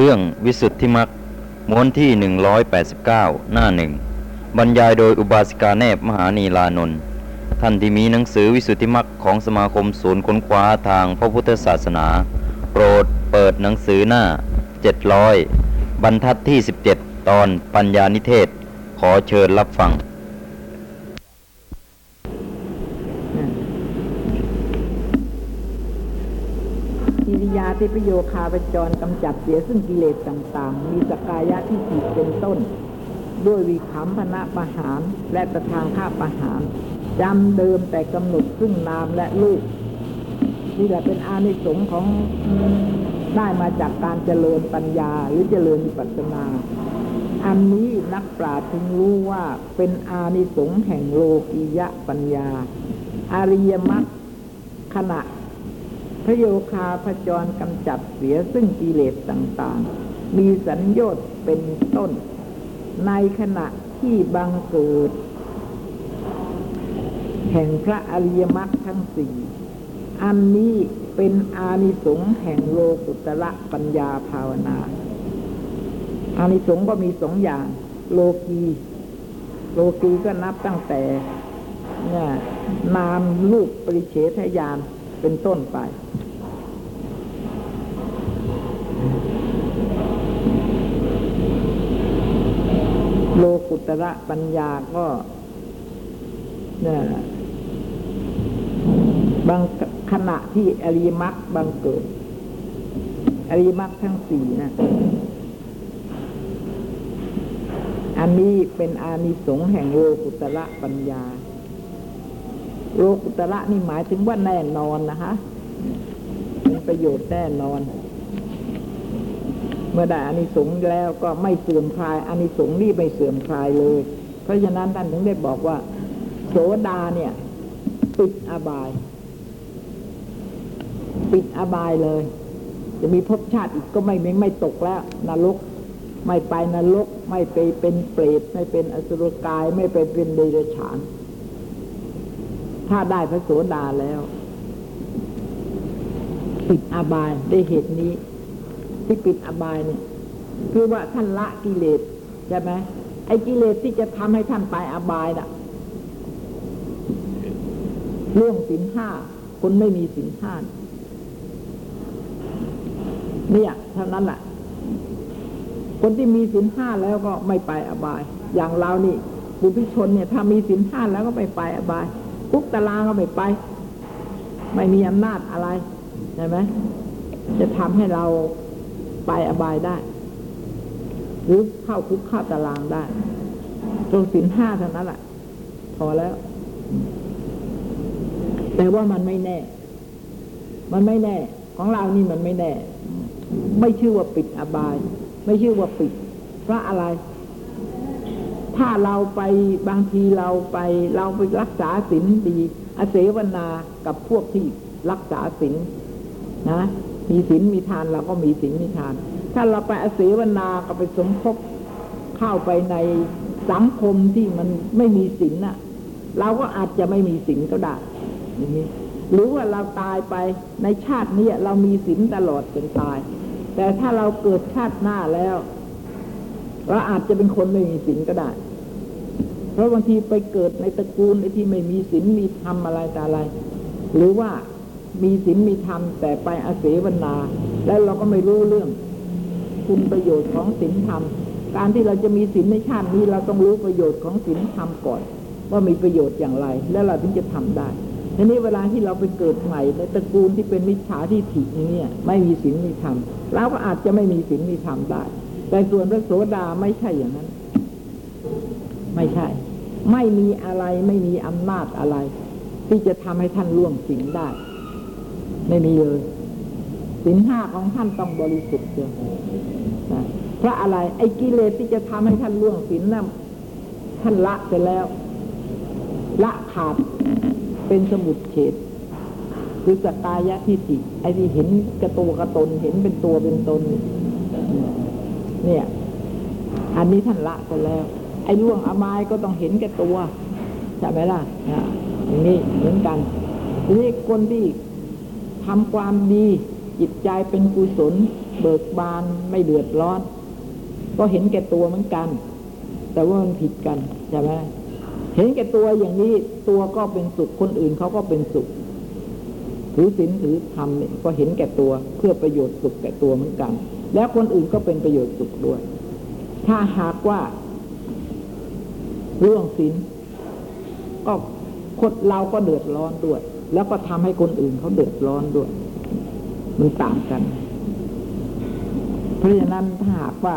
เรื่องวิสุทธิมักม้วนที่ 189 หน้าหนึ่งบรรยายโดยอุบาสิกาแนบมหานีลานนท์ท่านที่มีหนังสือวิสุทธิมักของสมาคมศูนย์ค้นคว้าทางพระพุทธศาสนา โปรดเปิดหนังสือหน้า 700 บรรทัดที่ 17 ตอนปัญญานิเทศ ขอเชิญรับฟัง กิริยาที่ประโยคาปจรกำจัดเสียซึ่งกิเลสต่างๆ มีสกายะที่ผิดเป็นต้น ด้วยวิขำพนะประหารและตะทางข้าประหารจำเดิมแต่กำหนดซึ่งนามและรูปนี่แหละเป็นอานิสงส์ของได้มาจากการเจริญปัญญาหรือเจริญวิปัสสนา อันนี้นักปราชญ์ถึงรู้ว่าเป็นอานิสงส์แห่งโลกียะปัญญาอาริยมรรคขณะ พระโยคาพจรกำจัดเสียซึ่งกิเลสต่างๆ มีสัญญต์เป็นต้น ในขณะที่บังเกิด แห่งพระอริยมรรคทั้งสี่ อันนี้เป็นอานิสงส์แห่งโลกุตระปัญญาภาวนา อานิสงส์ก็มีสองอย่าง โลกีโลกีก็นับตั้งแต่เนี่ยนามรูปปริเฉทญาณเป็นต้นไป โลกุตระปัญญาก็เนี่ยบางขณะที่อริมรรคบังเกิด อริมรรคทั้งสี่นะอันนี้เป็นอานิสงส์แห่งโลกุตระปัญญา โลกุตระนี่หมายถึงว่าแน่นอนนะคะเป็นประโยชน์แน่นอน มื่อได้อานิสงส์แล้วก็ไม่เสื่อมคลายอานิสงส์นี่ไม่เสื่อมคลายเลย เพราะฉะนั้นท่านถึงได้บอกว่า โสดาเนี่ยปิดอบาย ปิดอบายเลย จะมีภพชาติอีกก็ไม่ไม่ไม่ตกแล้วนรกไม่ไปนรกไม่ไปเป็นเปรตไม่เป็นอสุรกายไม่ไปเป็นเดรัจฉาน ถ้าได้พระโสดาแล้วปิดอบายได้เหตุนี้ ที่ปิดอบายเนี่ย คือว่าท่านละกิเลสใช่ไหมไอ้กิเลสที่จะทำให้ท่านไปอบายน่ะ เรื่องสินห้าคนไม่มีสินห้าเนี่ยเท่านั้นแหละคนที่มีสินห้าแล้วก็ไม่ไปอบาย อย่างเรานี่บุพิชนเนี่ย ถ้ามีสินห้าแล้วก็ไม่ไปอบายคุกตารางก็ไม่ไป ไม่มีอำนาจอะไรใช่ไหมจะทำให้เรา ไปอบายได้ หรือเข้าคุกเข้าตารางได้ ตรงสินห้าเท่านั้นแหละพอแล้ว แต่ว่ามันไม่แน่ มันไม่แน่ ของเรานี่มันไม่แน่ ไม่ชื่อว่าปิดอบาย ไม่ชื่อว่าปิด เพราะอะไร ถ้าเราไปบางทีเราไปเราไปรักษาศีลดีอาเสวนากับพวกที่รักษาศีลนะ มีศีลมีทานเราก็มีศีลมีทาน ถ้าเราไปอาเสวนาก็ไปสมภพเข้าไปในสังคมที่มันไม่มีศีลน่ะ เราก็อาจจะไม่มีศีลก็ได้อย่างนี้หรือว่าเราตายไปในชาตินี้เรามีศีลตลอดจนตาย แต่ถ้าเราเกิดชาติหน้าแล้วเราอาจจะเป็นคนไม่มีศีลก็ได้ เพราะบางทีไปเกิดในตระกูลที่ไม่มีศีลมีธรรมอะไรแต่อะไร หรือว่า มีศีลมีธรรมแต่ไปอาเสวนา แล้วเราก็ไม่รู้เรื่อง คุณประโยชน์ของศีลธรรม การที่เราจะมีศีลในชาตินี้เราต้องรู้ประโยชน์ของศีลธรรมก่อน ว่ามีประโยชน์อย่างไร แล้วเราถึงจะทำได้ทีนี้เวลาที่เราไปเกิดใหม่ในตระกูลที่เป็นมิจฉาทิฏฐิอย่างนี้ไม่มีศีลมีธรรมเราก็อาจจะไม่มีศีลมีธรรมได้ แต่ส่วนพระโสดาไม่ใช่อย่างนั้น ไม่ใช่ ไม่มีอะไรไม่มีอำนาจอะไร ที่จะทำให้ท่านล่วงศีลได้ ไม่มีเลยศีลห้าของท่านต้องบริสุทธิ์เดียวเพราะอะไร ไอ้กิเลสที่จะทำให้ท่านล่วงศีลนั้นท่านละไปแล้ว ละขาดเป็นสมุดเฉดคือสกายะทิฏฐิไอ้ที่เห็นกระตัวกระตนเห็นเป็นตัวเป็นตน เนี่ย อันนี้ท่านละไปแล้ว ไอ้ล่วงอมายก็ต้องเห็นแก่ตัวใช่ไหมล่ะอย่างนี้เหมือนกันทีนี้คนที่ ทำความดี จิตใจเป็นกุศล เบิกบานไม่เดือดร้อน ก็เห็นแก่ตัวเหมือนกัน แต่ว่ามันผิดกันใช่ไหมเห็นแก่ตัวอย่างนี้ตัวก็เป็นสุขคนอื่นเขาก็เป็นสุขถือศีลถือธรรมก็เห็นแก่ตัวเพื่อประโยชน์สุขแก่ตัวเหมือนกัน แล้วคนอื่นก็เป็นประโยชน์สุขด้วย ถ้าหากว่าเรื่องศีลก็คนเราก็เดือดร้อนด้วย แล้วก็ทำให้คนอื่นเขาเดือดร้อนด้วย มันต่างกัน เพราะฉะนั้นถ้าหากว่า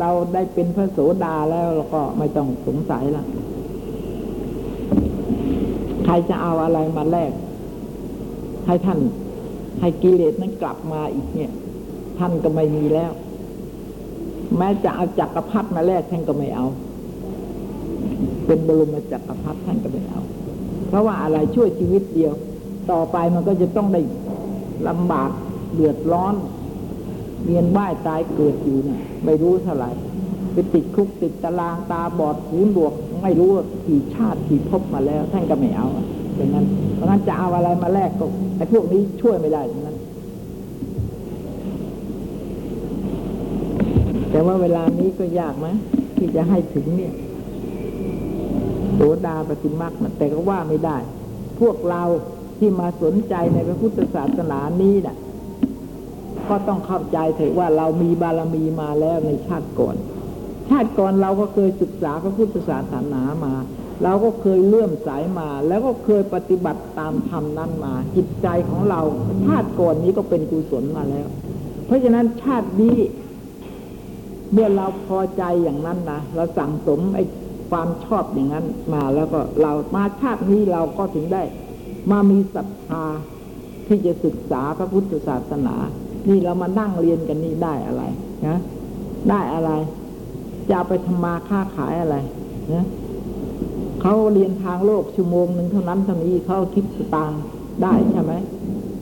เราได้เป็นพระโสดาแล้วเราก็ไม่ต้องสงสัยละใครจะเอาอะไรมาแลกให้ท่าน ให้กิเลสนั้นกลับมาอีกเนี่ย ท่านก็ไม่มีแล้ว แม้จะเอาจักรพรรดิมาแลกท่านก็ไม่เอา เป็นบรมจักรพรรดิท่านก็ไม่เอา เพราะว่าอะไรช่วยชีวิตเดียว ต่อไปมันก็จะต้องได้ลำบากเดือดร้อนเวียนว่ายตายเกิดอยู่เนี่ยไม่รู้เท่าไหร่ไปติดคุกติดตารางตาบอดหูหนวก ไม่รู้ว่ากี่ชาติกี่ภพมาแล้ว ท่านก็ไม่เอาอย่างนั้น เพราะงั้นจะเอาอะไรมาแลกก็ไอ้พวกนี้ช่วยไม่ได้ทั้งนั้น แต่ว่าเวลานี้ก็ยากไหมที่จะให้ถึงเนี่ยโสดาปฏิมักนแต่ก็ว่าไม่ได้ พวกเรา ที่มาสนใจในพระพุทธศาสนานี้น่ะ ก็ต้องเข้าใจเถอะว่าเรามีบารมีมาแล้วในชาติก่อน ชาติก่อนเราก็เคยศึกษาพระพุทธศาสนามา เราก็เคยเลื่อมสายมา แล้วก็เคยปฏิบัติตามธรรมนั้นมา จิตใจของเราชาติก่อนนี้ก็เป็นกุศลมาแล้ว เพราะฉะนั้นชาตินี้เมื่อเราพอใจอย่างนั้นนะเราสั่งสมไอ้ความชอบอย่างนั้นมาแล้วก็เรามาชาตินี้เราก็ถึงได้ มามีศรัทธาที่จะศึกษาพระพุทธศาสนา นี่เรามานั่งเรียนกันนี่ได้อะไรนะได้อะไร จะไปทำมาค้าขายอะไรนะเขาเรียนทางโลกชั่วโมงหนึ่งเท่านั้นเท่านี้เขาคิดสตางค์ได้ใช่ไหม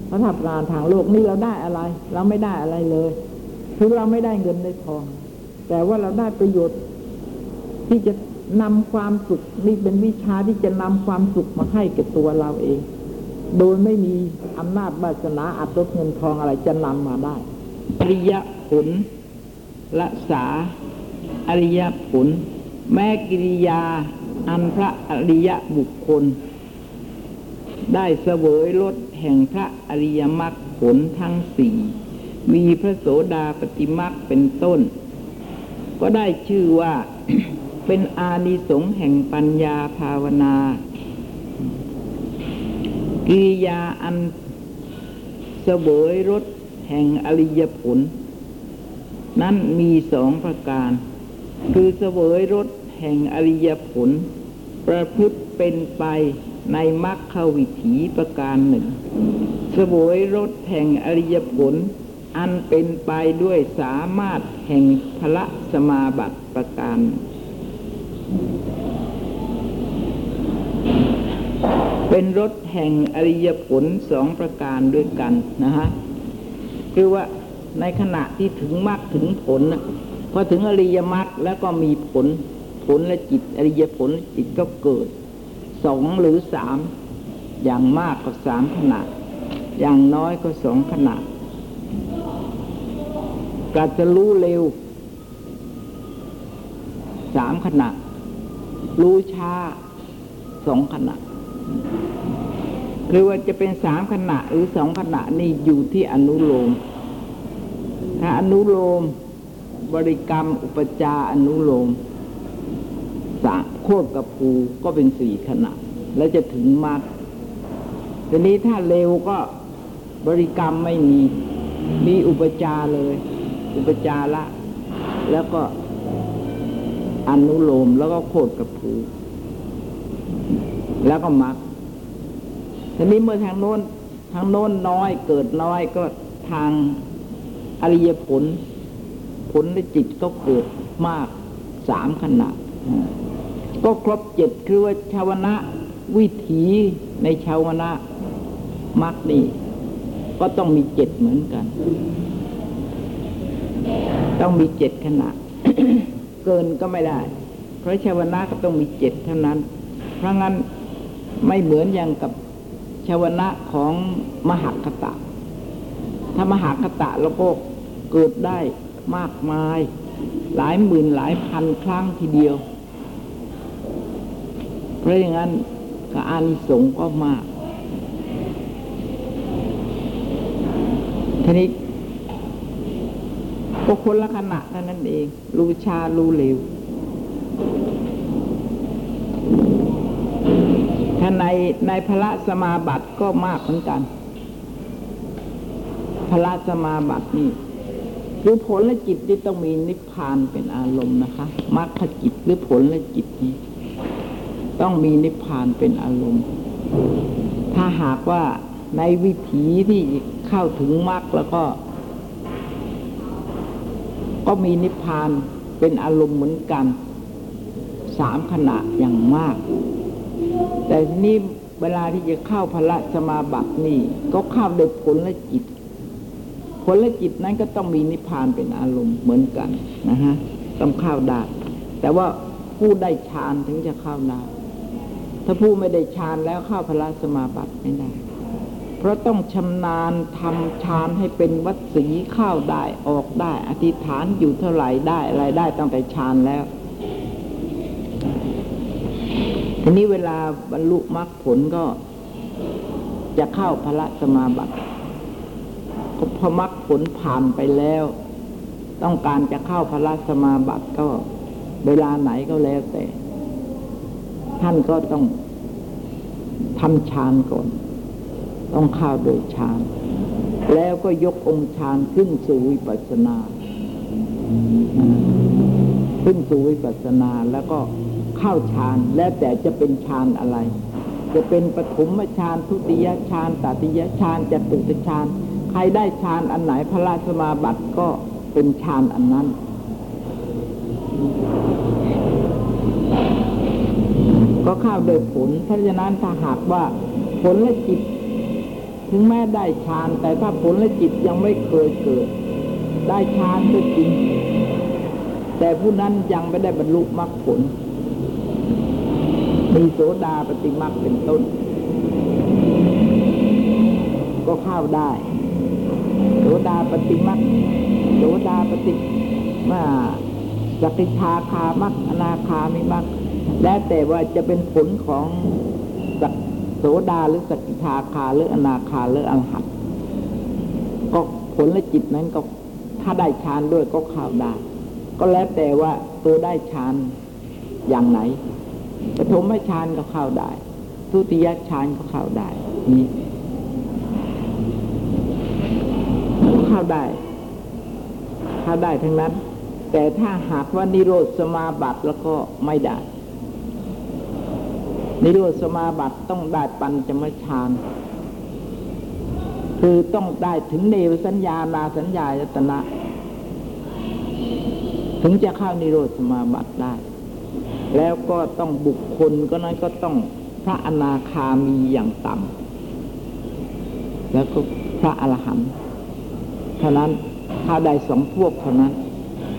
เขาทำงานทางโลกนี่เราได้อะไร เราไม่ได้อะไรเลยคือเราไม่ได้เงินได้ทอง แต่ว่าเราได้ประโยชน์ที่จะ นำความสุขนี่เป็นวิชาที่จะนำความสุขมาให้แก่ตัวเราเอง โดยไม่มีอำนาจวาสนาอัดรถเงินทองอะไรจะนำมาได้ อริยผลละสาอริยผล แม้กิริยาอันพระอริยบุคคล ได้เสวยรสแห่งพระอริยมรรคผลทั้งสี่มีพระโสดาปฏิมรรคเป็นต้น ก็ได้ชื่อว่า เป็นอานิสงส์แห่งปัญญาภาวนากิริยาอันเสวยรสแห่งอริยผล นั้นมีสองประการ คือเสวยรสแห่งอริยผล ประพฤติเป็นไปในมรรควิถีประการหนึ่ง เสวยรสแห่งอริยผล อันเป็นไปด้วยสามารถแห่งพระสมาบัติประการหนึ่ง เป็นรถแห่งอริยผลสองประการด้วยกันนะฮะคือว่าในขณะที่ถึงมรรคถึงผลนะพอถึงอริยมรรคแล้วก็มีผลผลและจิต อริยผลจิตก็เกิดสองหรือสามอย่างมากก็สามขณะ อย่างน้อยก็สองขณะกาจะรู้เร็วสามขณะ รู้ช้าสองขณะคือว่าจะเป็นสามขณะหรือสองขณะนี่อยู่ที่อนุโลม ถ้าอนุโลมบริกรรมอุปจาอนุโลมสามโคตรกับภูก็เป็นสี่ขณะ แล้วจะถึงมรรคทีนี้ถ้าเร็วก็บริกรรมไม่มี มีอุปจาเลย อุปจาละแล้วก็ อนุโลมแล้วก็โคตรกับภูแล้วก็มรรคทีนี้เมื่อทางโน้นทางโน้นน้อยเกิดน้อยก็ทางอริยผล ผลในจิตก็เกิดมากสามขนาดก็ครบเจ็ดคือว่าชาวนะวิถีในชาวนะมรรคนี่ก็ต้องมีเจ็ดเหมือนกัน ต้องมีเจ็ดขนาด เกินก็ไม่ได้ เพราะชาวนะก็ต้องมีเจ็ดเท่านั้น เพราะงั้นไม่เหมือนอย่างกับชาวนะของมหากตะ ถ้ามหากตะแล้วก็เกิดได้มากมาย หลายหมื่นหลายพันครั้งทีเดียว เพราะอย่างนั้นก็อานิสงส์ก็มากทีนี้ ก็คนละขณะเท่านั้นเอง รู้ชารู้เร็วถ้าในในพระสมาบัติก็มากเหมือนกันพระสมาบัตินี่คือผลและจิตที่ต้องมีนิพพานเป็นอารมณ์นะคะมรรคจิตหรือผลและจิตนี้ ต้องมีนิพพานเป็นอารมณ์ ถ้าหากว่าในวิถีที่เข้าถึงมรรคแล้วก็ ก็มีนิพพานเป็นอารมณ์เหมือนกันสามขณะอย่างมาก แต่นี้เวลาที่จะเข้าพละสมาบัตินี่ก็เข้าโดยผลและจิตผลและจิตนั้นก็ต้องมีนิพพานเป็นอารมณ์เหมือนกันนะฮะต้องเข้าได้แต่ว่าผู้ได้ฌานถึงจะเข้าได้ถ้าผู้ไม่ได้ฌานแล้วเข้าพละสมาบัติไม่ได้ เพราะต้องชำนาญทำฌานให้เป็นวัดสีเข้าได้ออกได้ อธิษฐานอยู่เท่าไหร่ได้อะไรได้ตั้งแต่ฌานแล้วทีนี้เวลาบรรลุมรรคผลก็จะเข้าพระสมาบัติก็พอมรรคผลผ่านไปแล้ว ต้องการจะเข้าพระสมาบัติก็เวลาไหนก็แล้วแต่ ท่านก็ต้องทำฌานก่อน ต้องเข้าโดยฌานแล้วก็ยกองค์ฌานขึ้นสู่วิปัสสนา ขึ้นสู่วิปัสสนาแล้วก็เข้าฌานแล้วแต่จะเป็นฌานอะไร จะเป็นปฐมฌานทุติยฌานตติยฌานจตุตฌานใครได้ฌานอันไหนพระราชมาบัติก็เป็นฌานอันนั้น ก็เข้าโดยผลเพราะฉะนั้นถ้าหากว่าผลและจิต ถึงแม้ได้ฌานแต่ถ้าผลและจิตยังไม่เคยเกิด ได้ฌานก็จริง แต่ผู้นั้นยังไม่ได้บรรลุมรรคผล มีโสดาปฏิมรรคเป็นต้น ก็เข้าได้ โสดาปฏิมรรคโสดาปฏิมาสกิทาคามรรคอนาคามิมรรคแล้วแต่ว่าจะเป็นผลของ โสดาหรือสกิทาคาหรืออนาคาหรืออรหัตก็ผลและจิตนั้นก็ถ้าได้ฌานด้วยก็เข้าได้ ก็แล้วแต่ว่าตัวได้ฌานอย่างไหนปฐมฌานก็เข้าได้ทุติยฌานก็เข้าได้นี่เข้าได้ เข้าได้ทั้งนั้น แต่ถ้าหากว่านิโรธสมาบัติแล้วก็ไม่ได้ นิโรธสมาบัติต้องได้ปัญจมฌานคือต้องได้ถึงเนวสัญญานาสัญญายตนะ ถึงจะเข้านิโรธสมาบัติได้ แล้วก็ต้องบุคคลก็นั้นก็ต้องพระอนาคามีอย่างต่ำแล้วก็พระอรหันต์เท่านั้นถ้าได้สองพวกเท่านั้น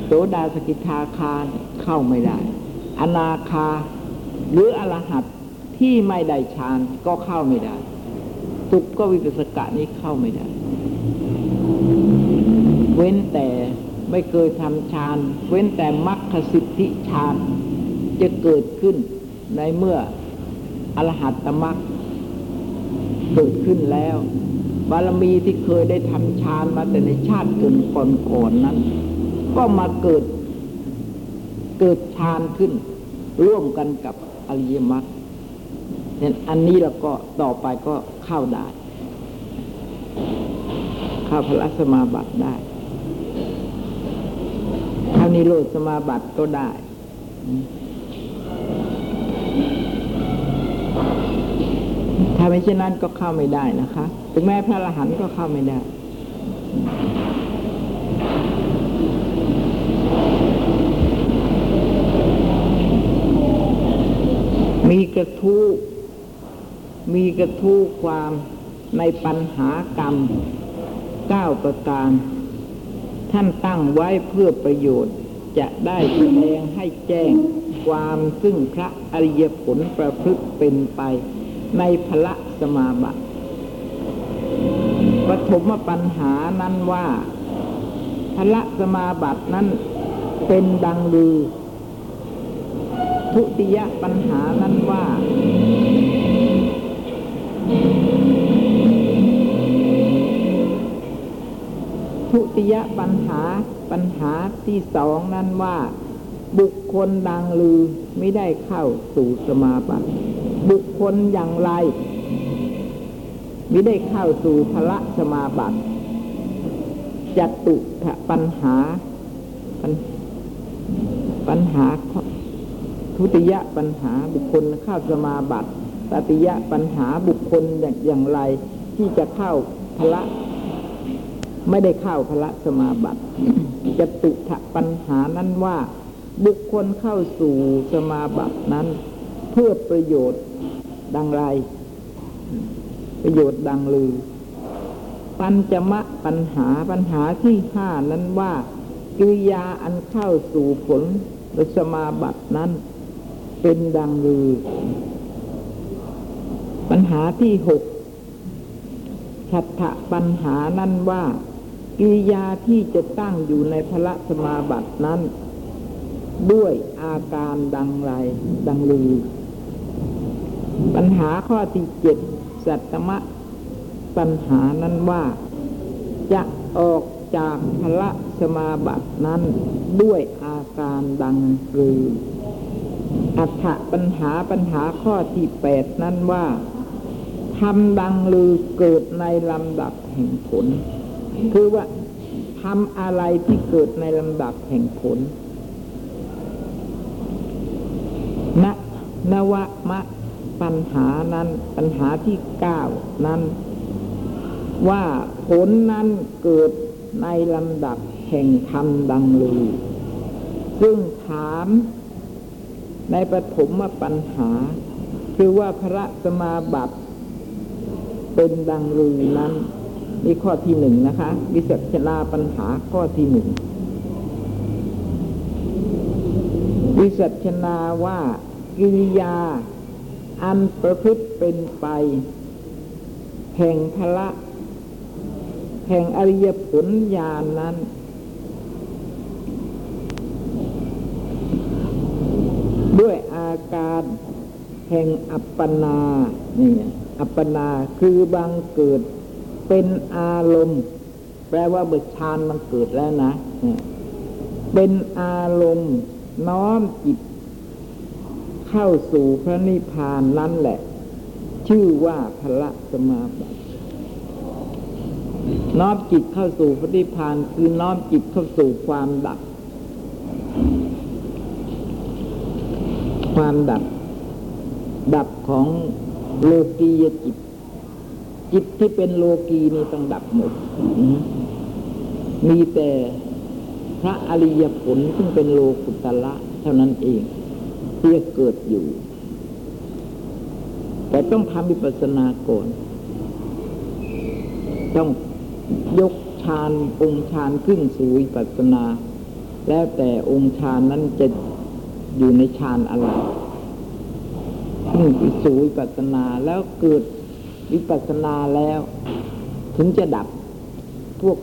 โสดาสกิทาคาเข้าไม่ได้ อนาคาหรืออรหัต ที่ไม่ได้ฌานก็เข้าไม่ได้ตุกก็วิปัสสกะนี้เข้าไม่ได้ เว้นแต่ไม่เคยทำฌาน เว้นแต่มรรคสิทธิฌานจะเกิดขึ้นในเมื่ออรหัตตมรรคเกิดขึ้นแล้ว บารมีที่เคยได้ทำฌานมาแต่ในชาติเกินก่อนๆนนั้น ก็มาเกิดเกิดฌานขึ้น ร่วมกันกับอริยมรรค นี่ยอันนี้เราก็ต่อไปก็เข้าได้ เข้าพระสมาบัติได้ เข้านิโรธสมาบัติก็ได้ถ้าไม่เช่นนั้นก็เข้าไม่ได้นะคะ ถึงแม้พระอรหันต์ก็เข้าไม่ได้ มีกระทู้ มีกระทู้ความในปัญหากรรมเก้าประการ ท่านตั้งไว้เพื่อประโยชน์จะได้แสดงให้แจ้งความซึ่งพระอริยผลประพฤติเป็นไป ในพระสมาบัติปฐมปัญหานั้นว่าพละสมาบัตินั้นเป็นดังลือ ทุติยปัญหานั้นว่า ทุติยปัญหาปัญหาที่สองนั้นว่า บุคคลดังลือไม่ได้เข้าสู่สมาบัติบุคคลอย่างไร ไม่ได้เข้าสู่พระสมาบัติจตุถปัญหาปัญปัญหาทุติยปัญหาบุคคลเข้าสมาบัติตติยปัญหาบุค คลอย่างไรที่จะเข้าพระไม่ได้เข้าพระสมาบัติจะตุถปัญหานั้นว่า บุคคลเข้าสู่สมาบัตินั้น เพื่อประโยชน์ดังไร ประโยชน์ดังลือ ปัญจมะปัญหาปัญหาที่ห้านั้นว่ากิริยาอันเข้าสู่ผลสมาบัตินั้น เป็นดังลือ ปัญหาที่หกฉัตถะปัญหานั้นว่ากิริยาที่จะตั้งอยู่ในพระสมาบัตินั้น ด้วยอาการดังไร ดังลือ ปัญหาข้อที่เจ็ดสัตตมะปัญหานั้นว่า จะออกจากพระสมาบัตินั้น ด้วยอาการดังรืออัฏฐปัญหาปัญหาข้อที่แปดนั้นว่า ทำดังลือเกิดในลำดับแห่งผล คือว่าทำอะไรที่เกิดในลำดับแห่งผลนนวมะปัญหานั้นปัญหาที่เก้านั้น ว่าผลนั้นเกิดในลำดับแห่งธรรมดังลือ ซึ่งถามในปฐมปัญหา คือว่าพระสมาบัติ เป็นดังลือนั้นนี่ข้อที่หนึ่งนะคะ วิสัชนาปัญหาข้อที่หนึ่งวิสัชนาว่ากิริยา อันประพฤติเป็นไป แห่งพละ แห่งอริยผลญาณนนั้น ด้วยอาการแห่งอัปปนานี่ อัปปนาคือบังเกิดเป็นอารมณ์ แปลว่าเบิกฌานมันเกิดแล้วนะ เป็นอารมณ์น้อมจิต เข้าสู่พระนิพพานนั่นแหละ ชื่อว่าพละสมาบัติน้อมจิตเข้าสู่พระนิพพานคือน้อมจิตเข้าสู่ความดับ ความดับ ดับของ โลกียจิต จิตที่เป็นโลกีนี่ต้องดับหมด มีแต่พระอริยผลซึ่งเป็นโลกุตละเท่านั้นเองที่จะเกิดอยู่ แต่ต้องทำวิปัสสนาก่อน ต้องยกฌานองค์ฌานขึ้นสู่วิปัสสนา แล้วแต่องค์ฌานนั้นจะอยู่ในฌานอะไร ขึ้นไปสู่วิปัสสนาแล้วเกิดวิปัสสนาแล้ว ถึงจะดับ พวก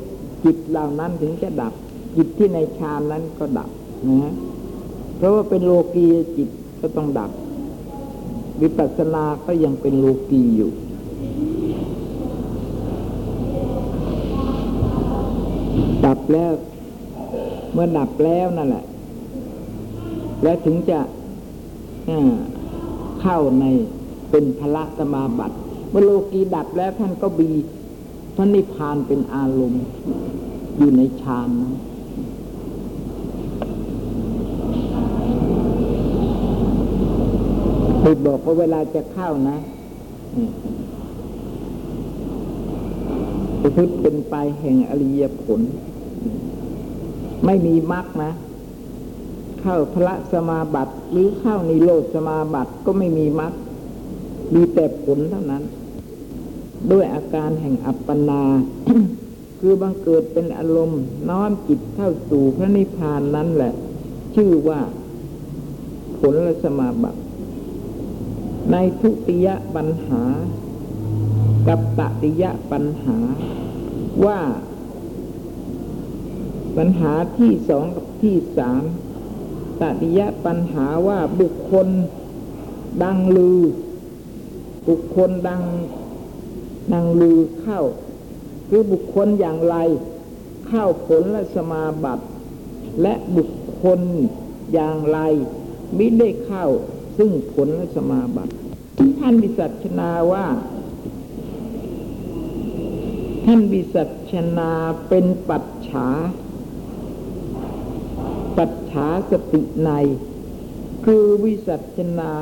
จิตเหล่านั้นถึงจะดับ จิตที่ในฌานนั้นก็ดับนะฮะเพราะว่าเป็นโลกีจิตก็ต้องดับ วิปัสสนาก็ยังเป็นโลกีอยู่ดับแล้ว เมื่อดับแล้วนั่นแหละ แล้วถึงจะ เข้าในเป็นพระสมาบัติเมื่อโลกีดับแล้วท่านก็บีพระนิพพานเป็นอารมณ์อยู่ในฌานนะเคยบอกว่าเวลาจะเข้านะประพฤติเป็นไปแห่งอริยผล ไม่มีมรรคนะ เข้าพระสมาบัติหรือเข้านิโรธสมาบัติก็ไม่มีมรรคมีแต่ผลเท่านั้น ด้วยอาการแห่งอัปปนาคือบังเกิดเป็นอารมณ์น้อมจิตเข้าสู่พระนิพพานนั้นแหละ ชื่อว่า ผลลสมาบัติ ในทุติยปัญหา กับตติยปัญหาว่าปัญหาที่สองกับที่สาม ตติยะปัญหาว่าบุคคลดังลือ บุคคลดังดังลือเข้า คือบุคคลอย่างไร เข้าผลและสมาบัติ และบุคคลอย่างไรมิได้เข้าซึ่งผลและสมาบัติท่านวิสัชนาว่า ท่านวิสัชนาเป็นปัจฉา ปัจฉาสติใน คือวิสัชนา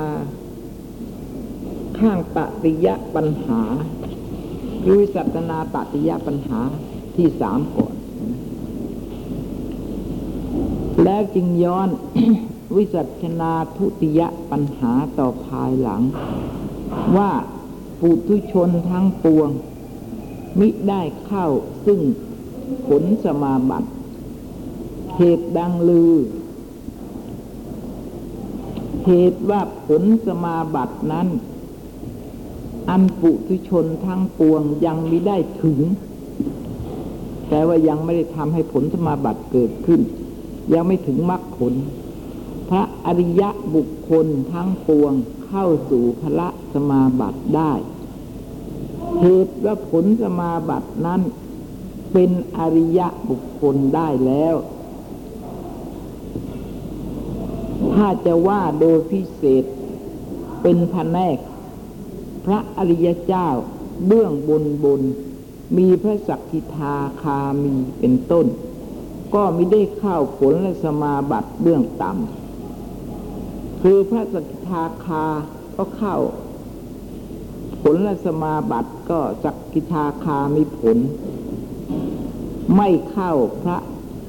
ข้างตติยะปัญหา คือวิสัชนาตติยะปัญหาที่สามก่อน แล้วจึงย้อนวิสัชนาทุติยะปัญหาต่อภายหลัง ว่าปุถุชนทั้งปวง มิได้เข้าซึ่งผลสมาบัติ เหตุดังลือ เหตุว่าผลสมาบัตินั้น อันปุถุชนทั้งปวงยังไม่ได้ถึง แต่ว่ายังไม่ได้ทำให้ผลสมาบัติเกิดขึ้น ยังไม่ถึงมรรคผล พระอริยะบุคคลทั้งปวงเข้าสู่พระสมาบัติได้ เหตุว่าผลสมาบัตินั้นเป็นอริยะบุคคลได้แล้ว ถ้าจะว่าโดยพิเศษเป็นพระแนกพระอริยเจ้าเบื้องบนบน มีพระสักกิทาคามีเป็นต้น ก็ไม่ได้เข้าผลและสมาบัติเบื้องต่ำคือพระสกิทาคาก็เข้า ผลและสมาบัติก็สกกิทาคามีผล ไม่เข้าพระ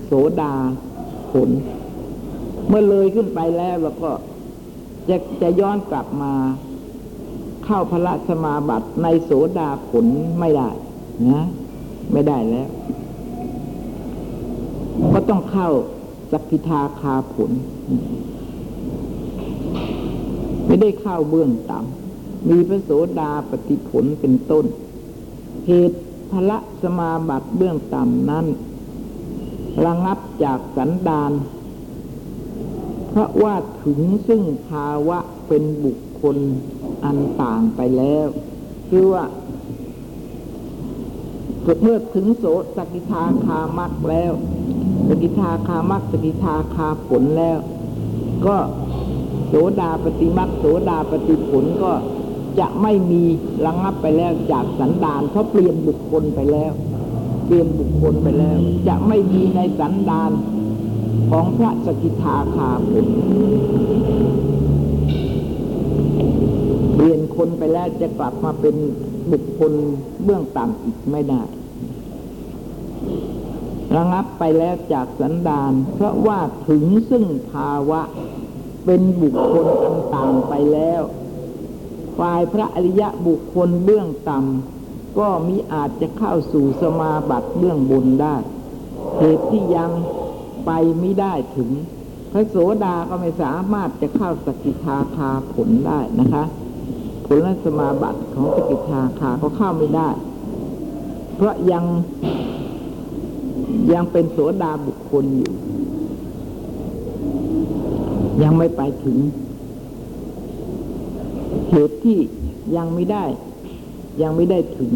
โสดาผล เมื่อเลยขึ้นไปแล้วแล้วก็จะจะย้อนกลับมา เข้าพระสมาบัติในโสดาผลไม่ได้นะไม่ได้แล้ว ก็ต้องเข้าสักกิทาคาผล ไม่ได้เข้าเบื้องต่ำมีพระโสดาปฏิผลเป็นต้น เหตุพระสมาบัติเบื้องต่ำนั้นระงับจากสันดาน พราะว่าถึงซึ่งภาวะเป็นบุคคลอันต่างไปแล้วคือว่าเมื่อถึงโสสกิทาคามักแล้ว สกิทาคามักสกิทาคาผลแล้ว ก็โสดาปฏิมักโสดาปฏิผลก็จะไม่มีระงับไปแล้วจากสันดานเพราะเปลี่ยนบุคคลไปแล้ว เปลี่ยนบุคคลไปแล้ว จะไม่มีในสันดาน ของพระสกิทาคาผลเปลี่ยนคนไปแล้วจะกลับมาเป็นบุคคลเบื้องต่ำอีกไม่ได้ระงับไปแล้วจากสันดาน เพราะว่าถึงซึ่งภาวะเป็นบุคคลอันต่างไปแล้ว ฝ่ายพระอริยะบุคคลเบื้องต่ำก็มิอาจจะเข้าสู่สมาบัติเบื้องบนได้เหตุที่ยัง ไปไม่ได้ถึง พระโสดาก็ไม่สามารถจะเข้าสกิทาคาผลได้นะคะ ผลและสมาบัติของสกิทาคาก็เข้าไม่ได้ เพราะยังยังเป็นโสดาบุคคลอยู่ ยังไม่ไปถึงเหตุที่ยังไม่ได้ ยังไม่ได้ถึง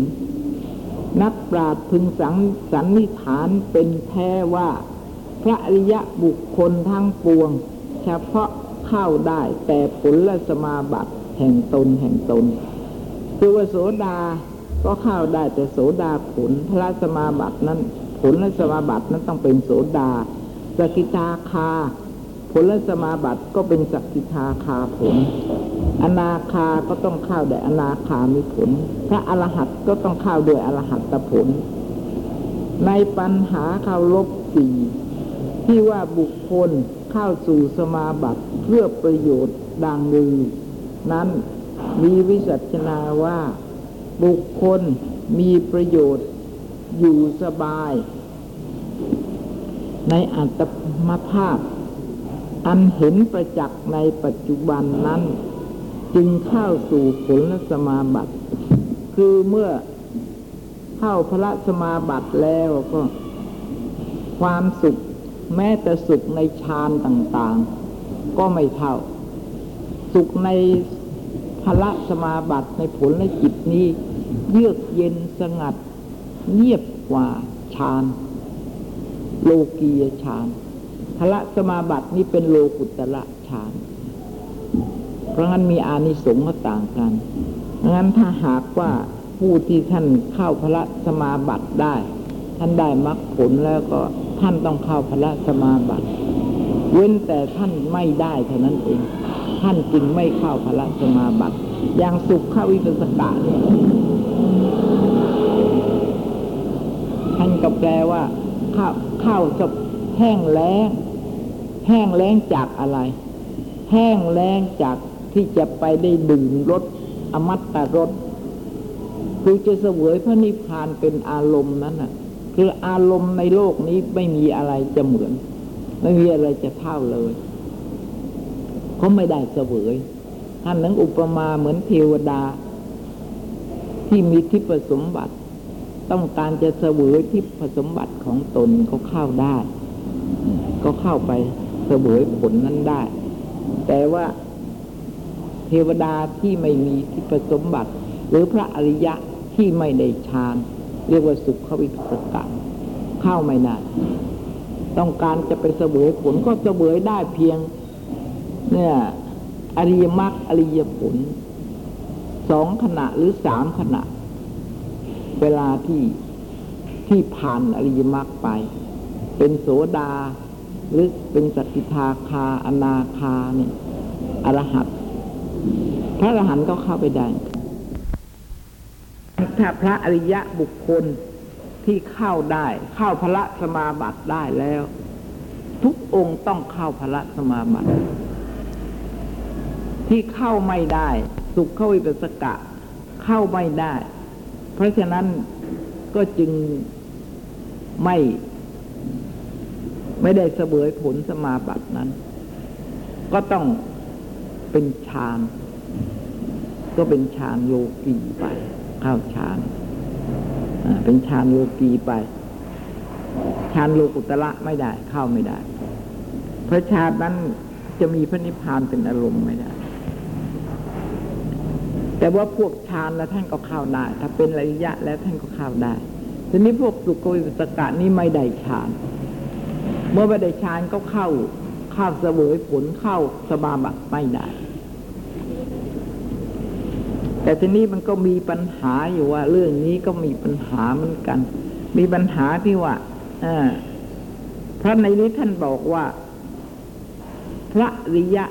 นักปราชญ์พึงสังสันนิฐานเป็นแท้ว่า พระอริยะบุคคลทั้งปวง เฉพาะเข้าได้แต่ผลและสมาบัติแห่งตนแห่งตน คือว่าโสดาก็เข้าได้แต่โสดาผลพระสมาบัตินั้น ผลและสมาบัตินั้นต้องเป็นโสดาสกิทาคา ผลและสมาบัติก็เป็นสกิทาคาผล อนาคาก็ต้องเข้าด้วยอนาคามีผล พระอรหัตก็ต้องเข้าด้วยอรหัตผล ในปัญหาเข้าลบสี่ ที่ว่าบุคคลเข้าสู่สมาบัติเพื่อประโยชน์ดังลือนั้นมีวิสัชนาว่า บุคคลมีประโยชน์อยู่สบาย ในอัตมภาพ อันเห็นประจักษ์ในปัจจุบันนั้น จึงเข้าสู่ผลสมาบัติ คือเมื่อเข้าพระสมาบัติแล้วก็ความสุข แม้แต่สุขในฌานต่างๆ ก็ไม่เท่า สุขในพละสมาบัติในผลและจิตนี้ เยือกเย็นสงัด เงียบกว่าฌานโลกียฌานพละสมาบัตินี้เป็นโลกุตระฌานเพราะงั้นมีอานิสงส์ต่างกันเพราะงั้นถ้าหากว่าผู้ที่ท่านเข้าพระสมาบัติได้ ท่านได้มรรคผลแล้วก็ ท่านต้องเข้าพระสมาบัติ เว้นแต่ท่านไม่ได้เท่านั้นเอง ท่านจึงไม่เข้าพระสมาบัติ อย่างสุขเข้าวิปัสสกะเนี่ยท่านก็แปลว่าข้าวข้าวจะแห้งแล้ง แห้งแล้งจากอะไร แห้งแล้งจากที่จะไปได้ดื่มรสอมัตตรสคือจะเสวยพระนิพพานเป็นอารมณ์นั้นน่ะ คืออารมณ์ในโลกนี้ไม่มีอะไรจะเหมือน ไม่มีอะไรจะเท่าเลยเขาไม่ได้เสวยท่านนั้นอุปมาเหมือนเทวดา ที่มีทิพสมบัติ ต้องการจะเสวยทิพสมบัติของตนเขาเข้าได้ ก็เข้าไปเสวยผลนั้นได้ แต่ว่าเทวดาที่ไม่มีทิพสมบัติ หรือพระอริยะที่ไม่ได้ฌาน เรียกว่าสุขวิปัสสกะเข้าไม่ได้ต้องการจะไปเสวยผลก็เสวยได้เพียง เนี่ยอริยมรรคอริยผลสองขณะหรือสามขณะ เวลาที่ที่ผ่านอริยมรรคไป เป็นโสดา หรือเป็นสกิทาคาอนาคาเนี่ยอรหัตพระอรหันต์ก็เข้าไปได้ ถ้าพระอริยะบุคคลที่เข้าได้ เข้าพระสมาบัติได้แล้ว ทุกองค์ต้องเข้าพระสมาบัติ ที่เข้าไม่ได้ สุขเข้าวิปัสสกะ เข้าไม่ได้ เพราะฉะนั้นก็จึงไม่ ไม่ได้เสวยผลสมาบัตินั้น ก็ต้องเป็นฌานก็เป็นฌานโยกีไป เข้าฌานเป็นฌานโยกีไปฌานโลกุตระไม่ได้เข้าไม่ได้ เพราะฌานนั้นจะมีพระนิพพานเป็นอารมณ์ไม่ได้ แต่ว่าพวกฌานแล้วท่านก็เข้าได้ ถ้าเป็นระยะแล้วท่านก็เข้าได้ทีนี้พวกสุขวิปัสสกะนี่ไม่ได้ฌาน เมื่อไม่ได้ฌานก็เข้าเข้าเสวยผลเข้าสมาบัติไม่ได้ แต่ทีนี้มันก็มีปัญหาอยู่ว่า เรื่องนี้ก็มีปัญหาเหมือนกัน มีปัญหาที่ว่าพระในนี้ท่านบอกว่า พระริยะ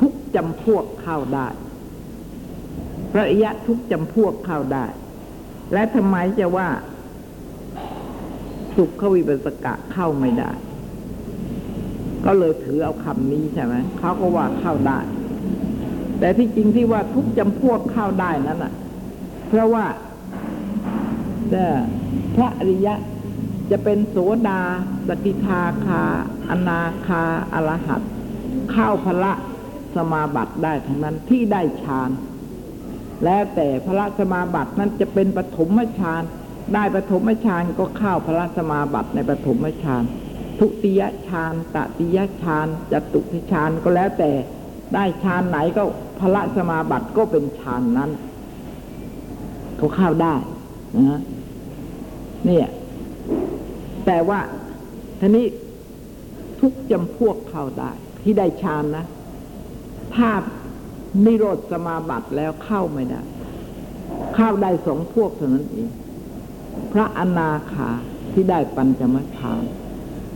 ทุกจำพวกเข้าได้ พระริยะทุกจำพวกเข้าได้ และทำไมจะว่า สุขวิปัสสกะเข้าไม่ได้ ก็เลยถือเอาคำนี้ใช่ไหมเขาก็ว่าเข้าได้ แต่ที่จริงที่ว่าทุกจำพวกเข้าได้นั้นอะ เพราะว่าพระอริยะจะเป็นโสดา สกิทาคา อนาคาอรหัตเข้าพระสมาบัติได้ทั้งนั้นที่ได้ฌานแล้วแต่พระสมาบัตินั้นจะเป็นปฐมฌานได้ปฐมฌานก็เข้าพระสมาบัติในปฐมฌานทุติยฌานตติยฌานจตุติฌานก็แล้วแต่ ได้ฌานไหนก็พระสมาบัติก็เป็นฌานนั้นเขาเข้าได้นะเนี่ย แต่ว่าทีนี้ทุกจำพวกเข้าได้ ที่ได้ฌานนะถ้านิโรธสมาบัติแล้วเข้าไม่ได้ เข้าได้สองพวกเท่านั้นเอง พระอนาคาที่ได้ปัญจมฌาน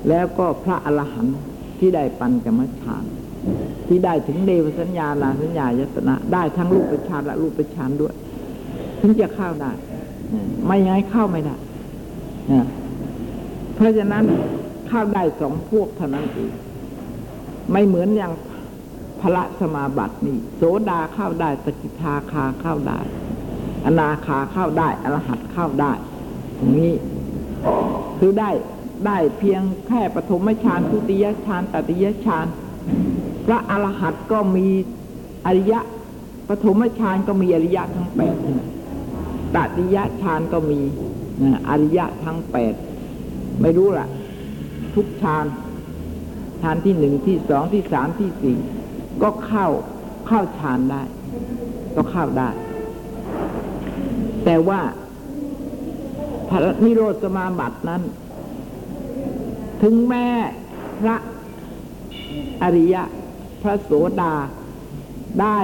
แล้วก็พระอรหันต์ที่ได้ปัญจมฌาน ที่ได้ถึงเดวสัญญาลาสัญญายตนะ ได้ทั้งรูปฌานและรูปฌานด้วย ถึงจะเข้าได้ ไม่งั้นเข้าไม่ได้เพราะฉะนั้นเข้าได้สองพวกเท่านั้นเองไม่เหมือนอย่างพระสมาบัตินี่โสดาเข้าได้สกิทาคาเข้าได้ อนาคาเข้าได้อรหัตเข้าได้ตรงนี้คือได้ได้เพียงแค่ปฐมฌานทุติยฌานตติยฌาน พระอรหัตก็มีอริยะปฐมฌานก็มีอริยะทั้งแปดตติยะฌานก็มีอริยะทั้งแปดไม่รู้ล่ะ ทุกฌานฌานที่หนึ่งที่สองที่สามที่สี่ก็เข้าเข้าฌานได้ ก็เข้าได้ แต่ว่าพระนิโรธสมาบัตินั้น ถึงแม้พระอริยะ พระโสดาได้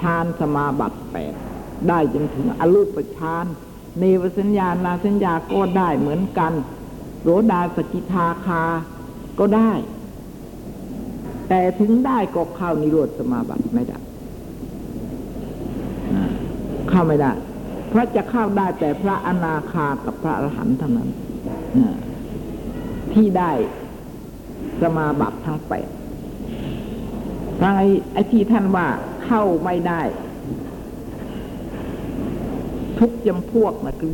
ฌานสมาบัติแปดได้จนถึงอรูปฌานเนวสัญญานาสัญญาก็ได้เหมือนกันโสดาสกิทาคาก็ได้ แต่ถึงได้ก็เข้านิโรธสมาบัติไม่ได้เข้าไม่ได้เพราะจะเข้าได้แต่พระอนาคากับพระอรหันต์เท่านั้นที่ได้สมาบัติทั้งแปด ไอ้ไอ้ที่ท่านว่าเข้าไม่ได้ ทุกจำพวกนะคือ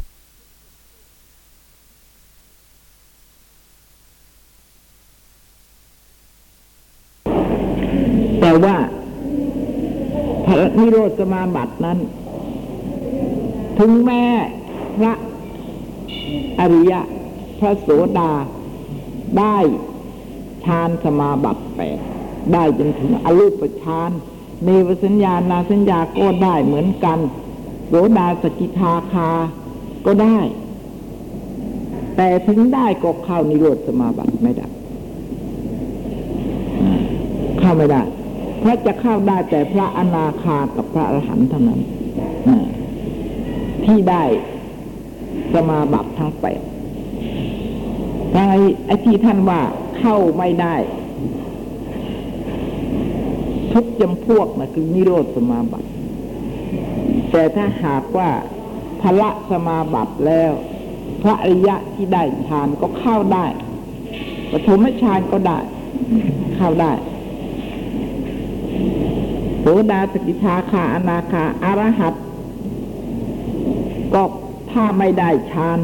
แต่ว่าพระนิโรธสมาบัตินั้น ถึงแม้พระอริยะพระโสดาได้ฌานสมาบัติแปด ได้จนถึงอรูปฌานเนวสัญญานาสัญญาก็ได้เหมือนกันโสดาสกิทาคา ก็ได้ แต่ถึงได้ก็เข้านิโรธสมาบัติไม่ได้เข้าไม่ได้พระจะเข้าได้แต่พระอนาคากับพระอรหันต์เท่านั้นที่ได้สมาบัติทั้งแปดไอ้ไอ้ที่ท่านว่าเข้าไม่ได้ ทุกจำพวกนะคือนิโรธสมาบัติ แต่ถ้าหากว่าพละสมาบัติแล้ว พระอริยะที่ได้ฌานก็เข้าได้ปฐมฌานก็ได้ เข้าได้โสดาสกิทาคาอนาคาอารหัตก็ถ้าไม่ได้ฌาน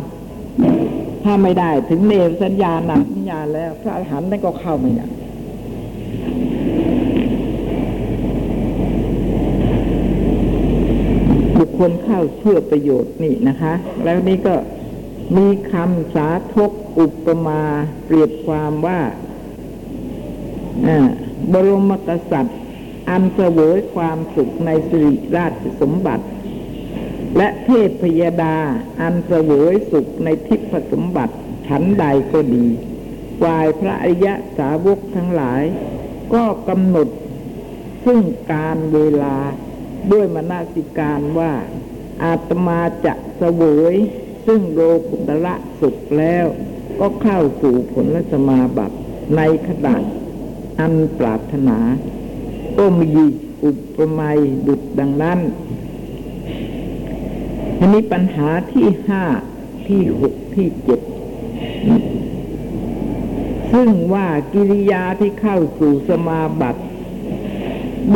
ถ้าไม่ได้ถึงเนวสัญญาณสัญญาแล้ว พระอรหันต์นั่นก็เข้าไม่ได้บุ คคลเข้าเชื่อประโยชน์นี่นะคะ แล้วนี่ก็มีคำสาธกอุปมาเปรียบความว่าบรมกษัตริย์ อันเสวยความสุขในสิริราชสมบัติ และเทพพยดา อันเสวยสุขในทิพสมบัติฉันใดก็ดีฝ่ายพระอริยะสาวกทั้งหลาย ก็กำหนดซึ่งการเวลา ด้วยมนสิการว่าอาตมาจะเสวย ซึ่งโลกุตระสุขแล้ว ก็เข้าสู่ผลสมาบัติในขณะอันปรารถนา ก็มีอุปมาดุดดังนั้นอันนี้ปัญหาที่ห้าที่หกที่เจ็ดซึ่งว่ากิริยาที่เข้าสู่สมาบัติ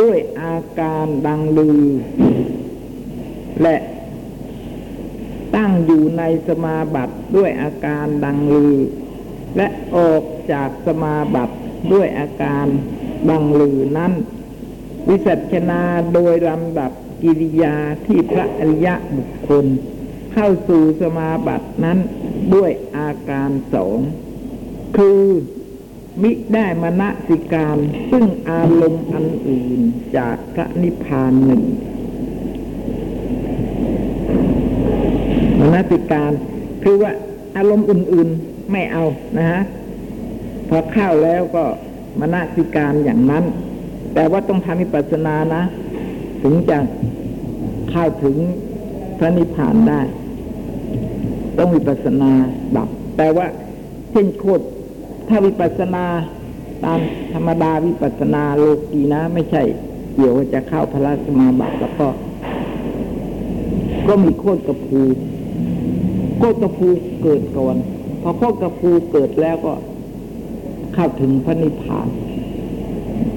ด้วยอาการดังลือ และตั้งอยู่ในสมาบัติด้วยอาการดังลือ และออกจากสมาบัติด้วยอาการดังลือนั้น วิสัชนาโดยลำดับกิริยาที่พระอริยะบุคคล เข้าสู่สมาบัตินั้นด้วยอาการสองคือ มิได้มณสิการซึ่งอารมณ์อันอื่นจากพระนิพพานหนึ่งมณสิการคือว่าอารมณ์อื่นๆไม่เอานะฮะพอเข้าแล้วก็มณสิการอย่างนั้น แต่ว่าต้องทำวิปัสสนานะ ถึงจะเข้าถึงพระนิพพานได้ ต้องวิปัสสนาดับ แต่ว่าเช่นโคตร ถ้าวิปัสนาตามธรรมดาวิปัสนาโลกีนะ ไม่ใช่เกี่ยวจะเข้าพระสมาบัติแล้วก็ ก็มีโคตรกระพูโคตรกระพูเกิดก่อนพอโคตรกระพูเกิดแล้วก็เข้าถึงพระนิพพาน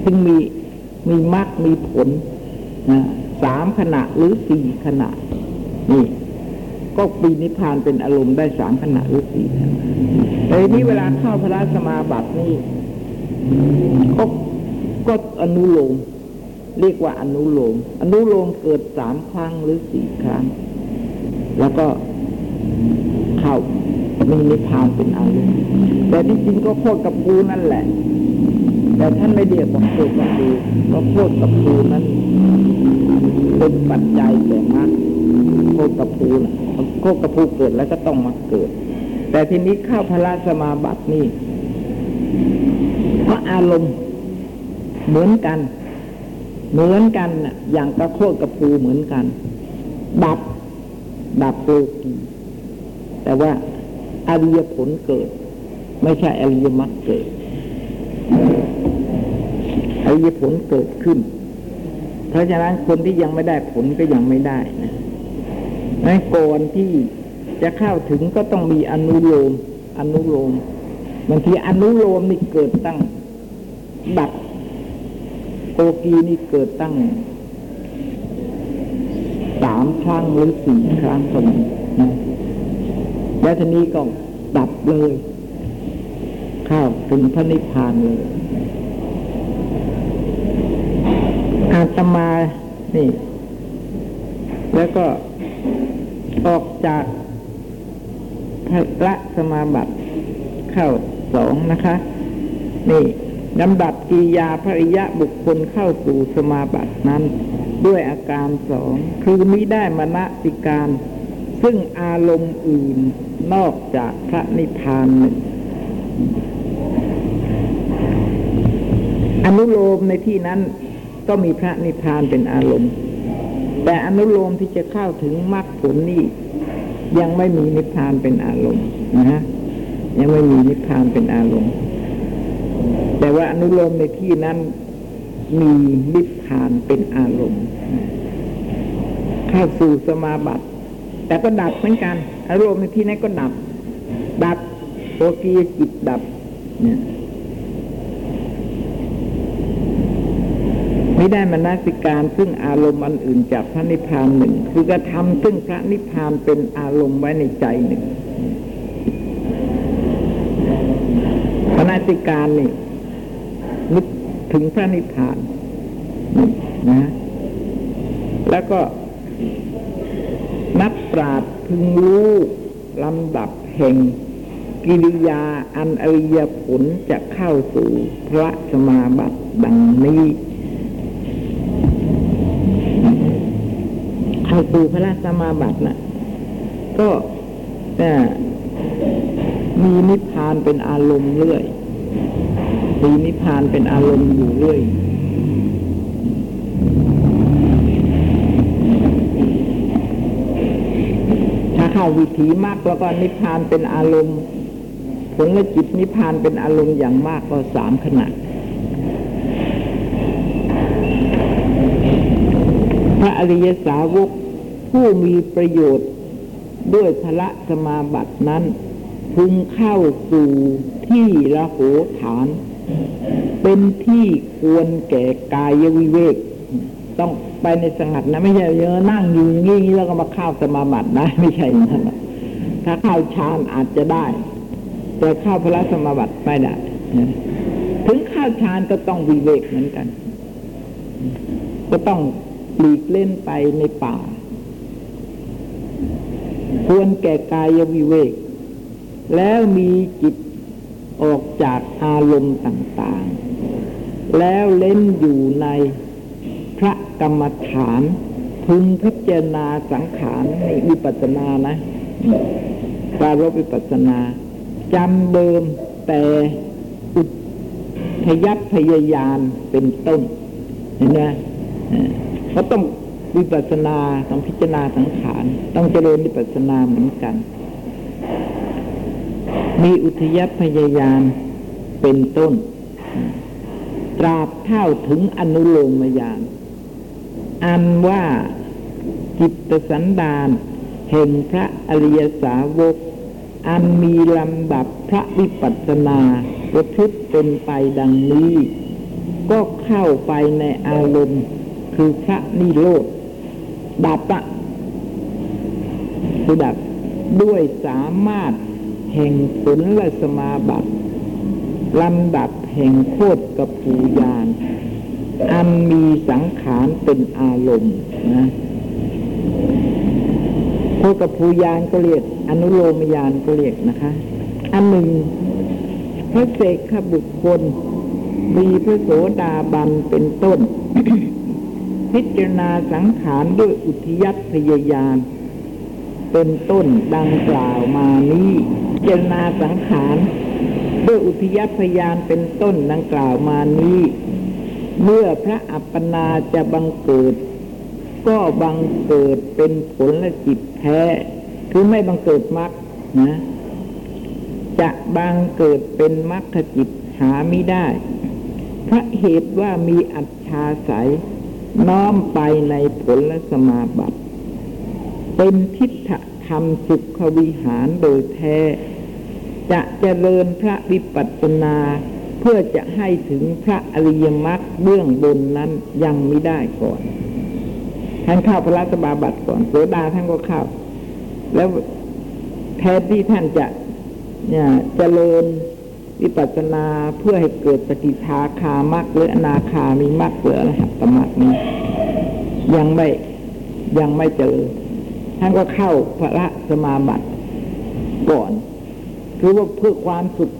จึงมีมีมรรคมีผลนะสามขณะหรือสี่ขณะ นี่ ก็ปีนิพพานเป็นอารมณ์ได้สามขณะหรือสี่ขณะ แต่นี้เวลาเข้าพระสมาบัตินี่ก็ก็อนุโลม เรียกว่าอนุโลม อนุโลมเกิดสามครั้งหรือสี่ครั้ง แล้วก็เข้ามีนิพพานเป็นอารมณ์แต่ที่จริงก็โคตรกับปูนั่นแหละ แต่ท่านไม่เรียกว่าโคตรกับปูเพราะโคตรกับปูนั้นเป็นปัจจัยแก่มรรคโคตรกับปูนะโคตรกับปูเกิดแล้วก็ต้องมาเกิด แต่ทีนี้เข้าพระสมาบัตินี่เพราะอารมณ์เหมือนกัน เหมือนกันน่ะอย่างกระโคตกับปูเหมือนกัน ดับ ดับโลกีแต่ว่าอริยผลเกิด ไม่ใช่อริยมรรคเกิดอริยผลเกิดขึ้น เพราะฉะนั้นคนที่ยังไม่ได้ผลก็ยังไม่ได้นะก่อนที่ จะเข้าถึงก็ต้องมีอนุโลม อนุโลมบางทีอนุโลมนี่เกิดตั้ง ดับโกกีนี่เกิดตั้งสามครั้งหรือสี่ครั้งก็มีนะแล้วทีนี้ก็ดับเลย เข้าถึงพระนิพพานเลยอาตมานี่ แล้วก็ออกจาก พระสมาบัติเข้าสองนะคะ นี่ลำดับกิริยาภริยะบุคคลเข้าสู่สมาบัตินั้น ด้วยอาการสองคือมิได้มณสิการ ซึ่งอารมณ์อื่นนอกจากพระนิพพานหนึ่งอนุโลมในที่นั้นก็มีพระนิพพานเป็นอารมณ์ แต่อนุโลมที่จะเข้าถึงมรรคผลนี่ ยังไม่มีนิพพานเป็นอารมณ์นะฮะยังไม่มีนิพพานเป็นอารมณ์ แต่ว่าอนุโลมในที่นั้นมีนิพพานเป็นอารมณ์เข้าสู่สมาบัติ แต่ก็ดับเหมือนกัน อารมณ์ในที่นั้นก็ดับ ดับโอกีจิตดับเนี่ย ไม่ได้มานาสิการซึ่งอารมณ์อันอื่นจากพระนิพพานหนึ่ง คือกระทำซึ่งพระนิพพานเป็นอารมณ์ไว้ในใจหนึ่งพระนาสิการนี่นึกถึงพระนิพพานนะ แล้วก็นักปราชญ์พึงรู้ลำดับแห่งกิริยาอันอริยผลจะเข้าสู่พระสมาบัติดังนี้ เข้าสู่พระสมาบัตินะก็มีนิพพานเป็นอารมณ์เรื่อยมีนิพพานเป็นอารมณ์อยู่เรื่อยถ้าเข้าวิถีมากแล้วก็นิพพานเป็นอารมณ์ ผลและจิตนิพพานเป็นอารมณ์อย่างมากก็สามขณะพระอริยสาวก ผู้มีประโยชน์ด้วยพระสมาบัตินั้น พึงเข้าสู่ที่ละโหฐาน เป็นที่ควรแก่กายวิเวก ต้องไปในสงัดนะ ไม่ใช่เยอะนั่งอยู่งี้แล้วก็มาเข้าสมาบัติได้ไม่ใช่อย่านั้นหรอกถ้าเข้าฌานอาจจะได้ แต่เข้าพระสมาบัติไม่ได้ถึงเข้าฌานก็ต้องวิเวกเหมือนกัน ก็ต้องหลีกเล่นไปในป่า ควรแก่กายวิเวก แล้วมีจิตออกจากอารมณ์ต่างๆ แล้วเล่นอยู่ในพระกรรมฐานพึงพิจารณาสังขารในวิปัสสนานะปารบวิปัสสนาจำเดิมแต่อุทยัพยายานเป็นต้นเห็นไหมเขาต้อง วิปัสสนาต้องพิจารณาสังขาร ต้องเจริญวิปัสสนาเหมือนกัน มีอุทยพยายานเป็นต้น ตราบเท่าถึงอนุโลมยานอันว่าจิตสันดานแห่งพระอริยสาวก อันมีลำดับพระวิปัสสนาประพฤติเป็นไปดังนี้ ก็เข้าไปในอารมณ์คือพระนิโรธ ดับอะคือดับด้วยสามารถแห่งผลและสมาบัติลำดับแห่งโคตรกับปูยาน อันมีสังขารเป็นอารมณ์นะโพกภูยานก็เรียก อนุโลมยานก็เรียกนะคะ อันหนึ่งพระเสกขบุคคล มีพระโสดาบันเป็นต้น พิจารณาสังขารด้วยอุทยัตพยายานเป็นต้นดังกล่าวมานี้พิจารณาสังขารด้วยอุทยัตพยานเป็นต้นดังกล่าวมานี้ เมื่อพระอัปปนาจะบังเกิด ก็บังเกิดเป็นผลและจิตแท้คือไม่บังเกิดมรรคนะจะบังเกิดเป็นมรรคจิตหาไม่ได้เพราะเหตุว่ามีอัจฉาสาย น้อมไปในผลและสมาบัติ เป็นทิฏฐธรรมสุขวิหารโดยแท้ จะเจริญพระวิปัสสนาเพื่อจะให้ถึงพระอริยมรรคเบื้องบนนั้นยังไม่ได้ก่อนท่านเข้าพระสมาบัติก่อนโสดาท่านก็เข้า แล้วแทนที่ท่านจะเนี่ยเจริญ วิปัสสนาเพื่อให้เกิดสกิทาคามรรคหรืออนาคามีมรรคหรืออรหัตมรรคนี้ ยังไม่ยังไม่เจอท่านก็เข้าพระสมาบัติก่อนคือว่าเพื่อความสุข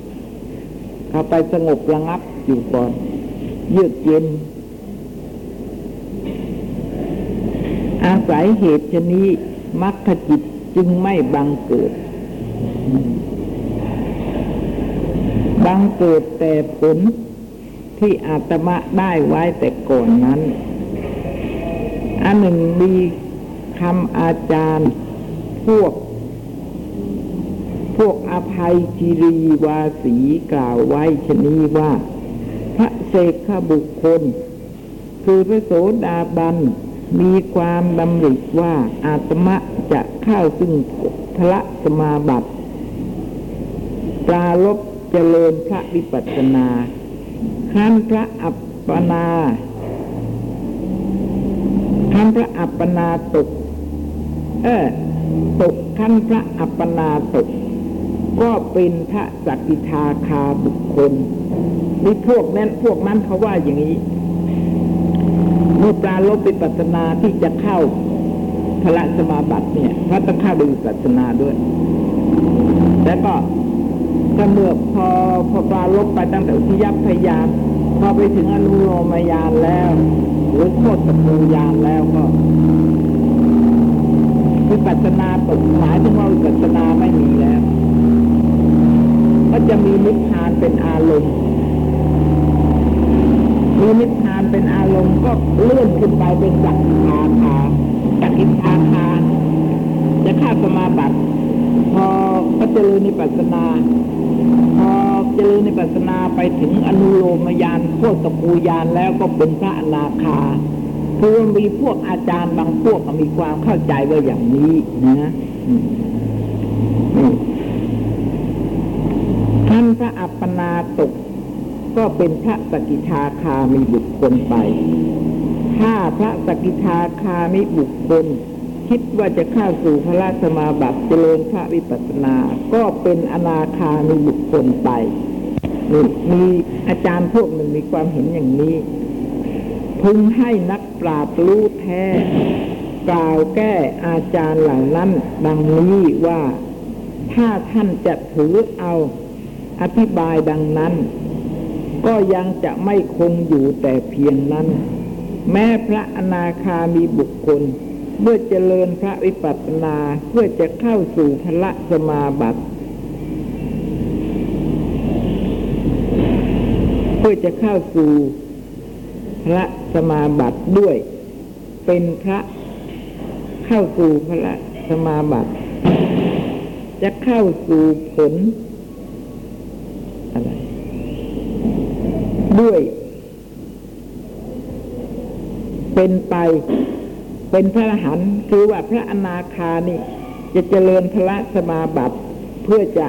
เข้าไปสงบระงับอยู่ก่อนเยือกเย็น อาศัยเหตุชนี้มรรคจิตจึงไม่บังเกิด บังเกิดแต่ผลที่อาตมะได้ไว้แต่ก่อนนั้น อันหนึ่งมีคำอาจารย์พวก พวกอภัยจิรีวาสีกล่าวไว้ชนีว่า พระเสกขบุคคล คือพระโสดาบันมีความดำริว่าอาตมะจะเข้าซึ่งพระสมาบัติปรารบ เจริญพระวิปัสสนาขั้นพระอัปปนาขั้นพระอัปปนาตก เออตกขั้นพระอัปปนาตก ก็เป็นพระสักกิทาคาบุคคลนี่พวกนั้นพวกนั้นเขาว่าอย่างนี้เมื่อปลาลบวิปัสสนาที่จะเข้าพระสมาบัติเนี่ยพระต้องเข้าดยวิปัสสนาด้วย แล้วก็ ถ้าเมื่อพอพอปลาลบไปตั้งแต่อุทยัพพยานพอไปถึงอนุโลมยานแล้ว หรือโคตรปูยานแล้วก็วิปัสสนาตกหมายถึงว่าวิปัสสนาไม่มีแล้ว ก็จะมีนิพพานเป็นอารมณ์มีนิพพานเป็นอารมณ์ก็เลื่อนขึ้นไปเป็นจักรคาคาจักริคาคาจะข้าสมาบัติพอก็เจริญนิปัสสนา พอเจริญในปัสนาไปถึงอนุโลมยานพวกตะปูยานแล้วก็เป็นพระอนาคาคือมีพวกอาจารย์บางพวกมีความเข้าใจว่าอย่างนี้นะท่านพระอัปปนาตก ก็เป็นพระสกิทาคามีบุคคลไป ถ้าพระสกิทาคามิบุคคล คิดว่าจะเข้าสู่พระราชสมาบัติเจริญพระวิปัสสนา ก็เป็นอนาคามีบุคคลไปนี่มีอาจารย์พวกหนึ่งมีความเห็นอย่างนี้ พึงให้นักปราชญ์รู้แท้ กล่าวแก้อาจารย์เหล่านั้น ดังนี้ว่า ถ้าท่านจะถือเอาอธิบายดังนั้น ก็ยังจะไม่คงอยู่แต่เพียงนั้น แม้พระอนาคามีบุคคล เมื่อเจริญพระวิปัสสนาเพื่อจะเข้าสู่พระสมาบัติเพื่อจะเข้าสู่พระสมาบัติด้วย เป็นพระเข้าสู่พระสมาบัติ จะเข้าสู่ผลอะไรด้วย เป็นไป เป็นพระอรหันต์คือว่าพระอนาคานี่จะเจริญพระสมาบัติเพื่อจะ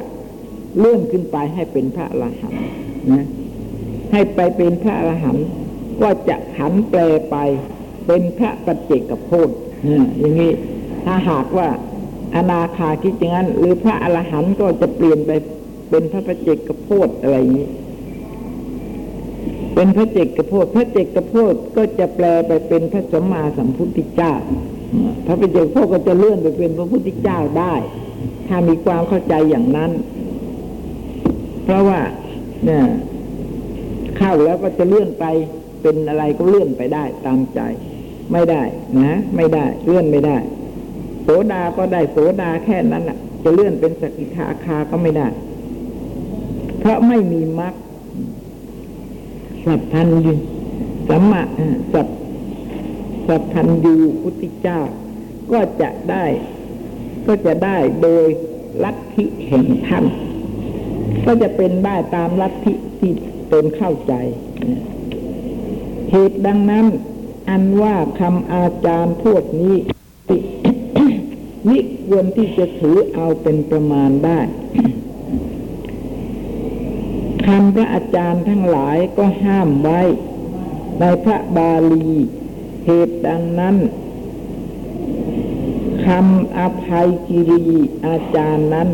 เลื่อนขึ้นไปให้เป็นพระอรหันต์นะให้ไปเป็นพระอรหันต์ก็จะผันแปลไปเป็นพระปัจเจกโพธิอย่างนี้ถ้าหากว่าอนาคาคิดอย่างนั้น หรือพระอรหันต์ก็จะเปลี่ยนไปเป็นพระปัจเจกโพธิอะไรอย่างนี้ เป็นพระเจกโพธพระเจกโพธก็จะแปลไปเป็นพระสัมมาสัมพุทธเจ้า พระเป็นเจ้าพ่อก็จะเลื่อนไปเป็นพระพุทธเจ้าได้ ถ้ามีความเข้าใจอย่างนั้น เพราะว่าเนี่ยเข้าแล้วก็จะเลื่อนไปเป็นอะไรก็เลื่อนไปได้ตามใจ ไม่ได้นะ ไม่ได้เลื่อนไม่ได้โสดาก็ได้โสดาแค่นั้นอะจะเลื่อนเป็นสกิทาคาก็ไม่ได้ เพราะไม่มีมรรค สัพพันยูสัมมาสัพสัพพันยูพุทธเจ้า ก็จะได้ ก็จะได้โดยลัทธิแห่งท่าน ก็จะเป็นได้ตามลัทธิที่ตนเข้าใจเหตุดังนั้น อันว่าคำอาจารย์พวกนี้นิควรที่จะถือเอาเป็นประมาณได้ คำพระอาจารย์ทั้งหลายก็ห้ามไว้ ในพระบาลี เหตุดังนั้นคำอภัยกิรีอาจารย์นั้น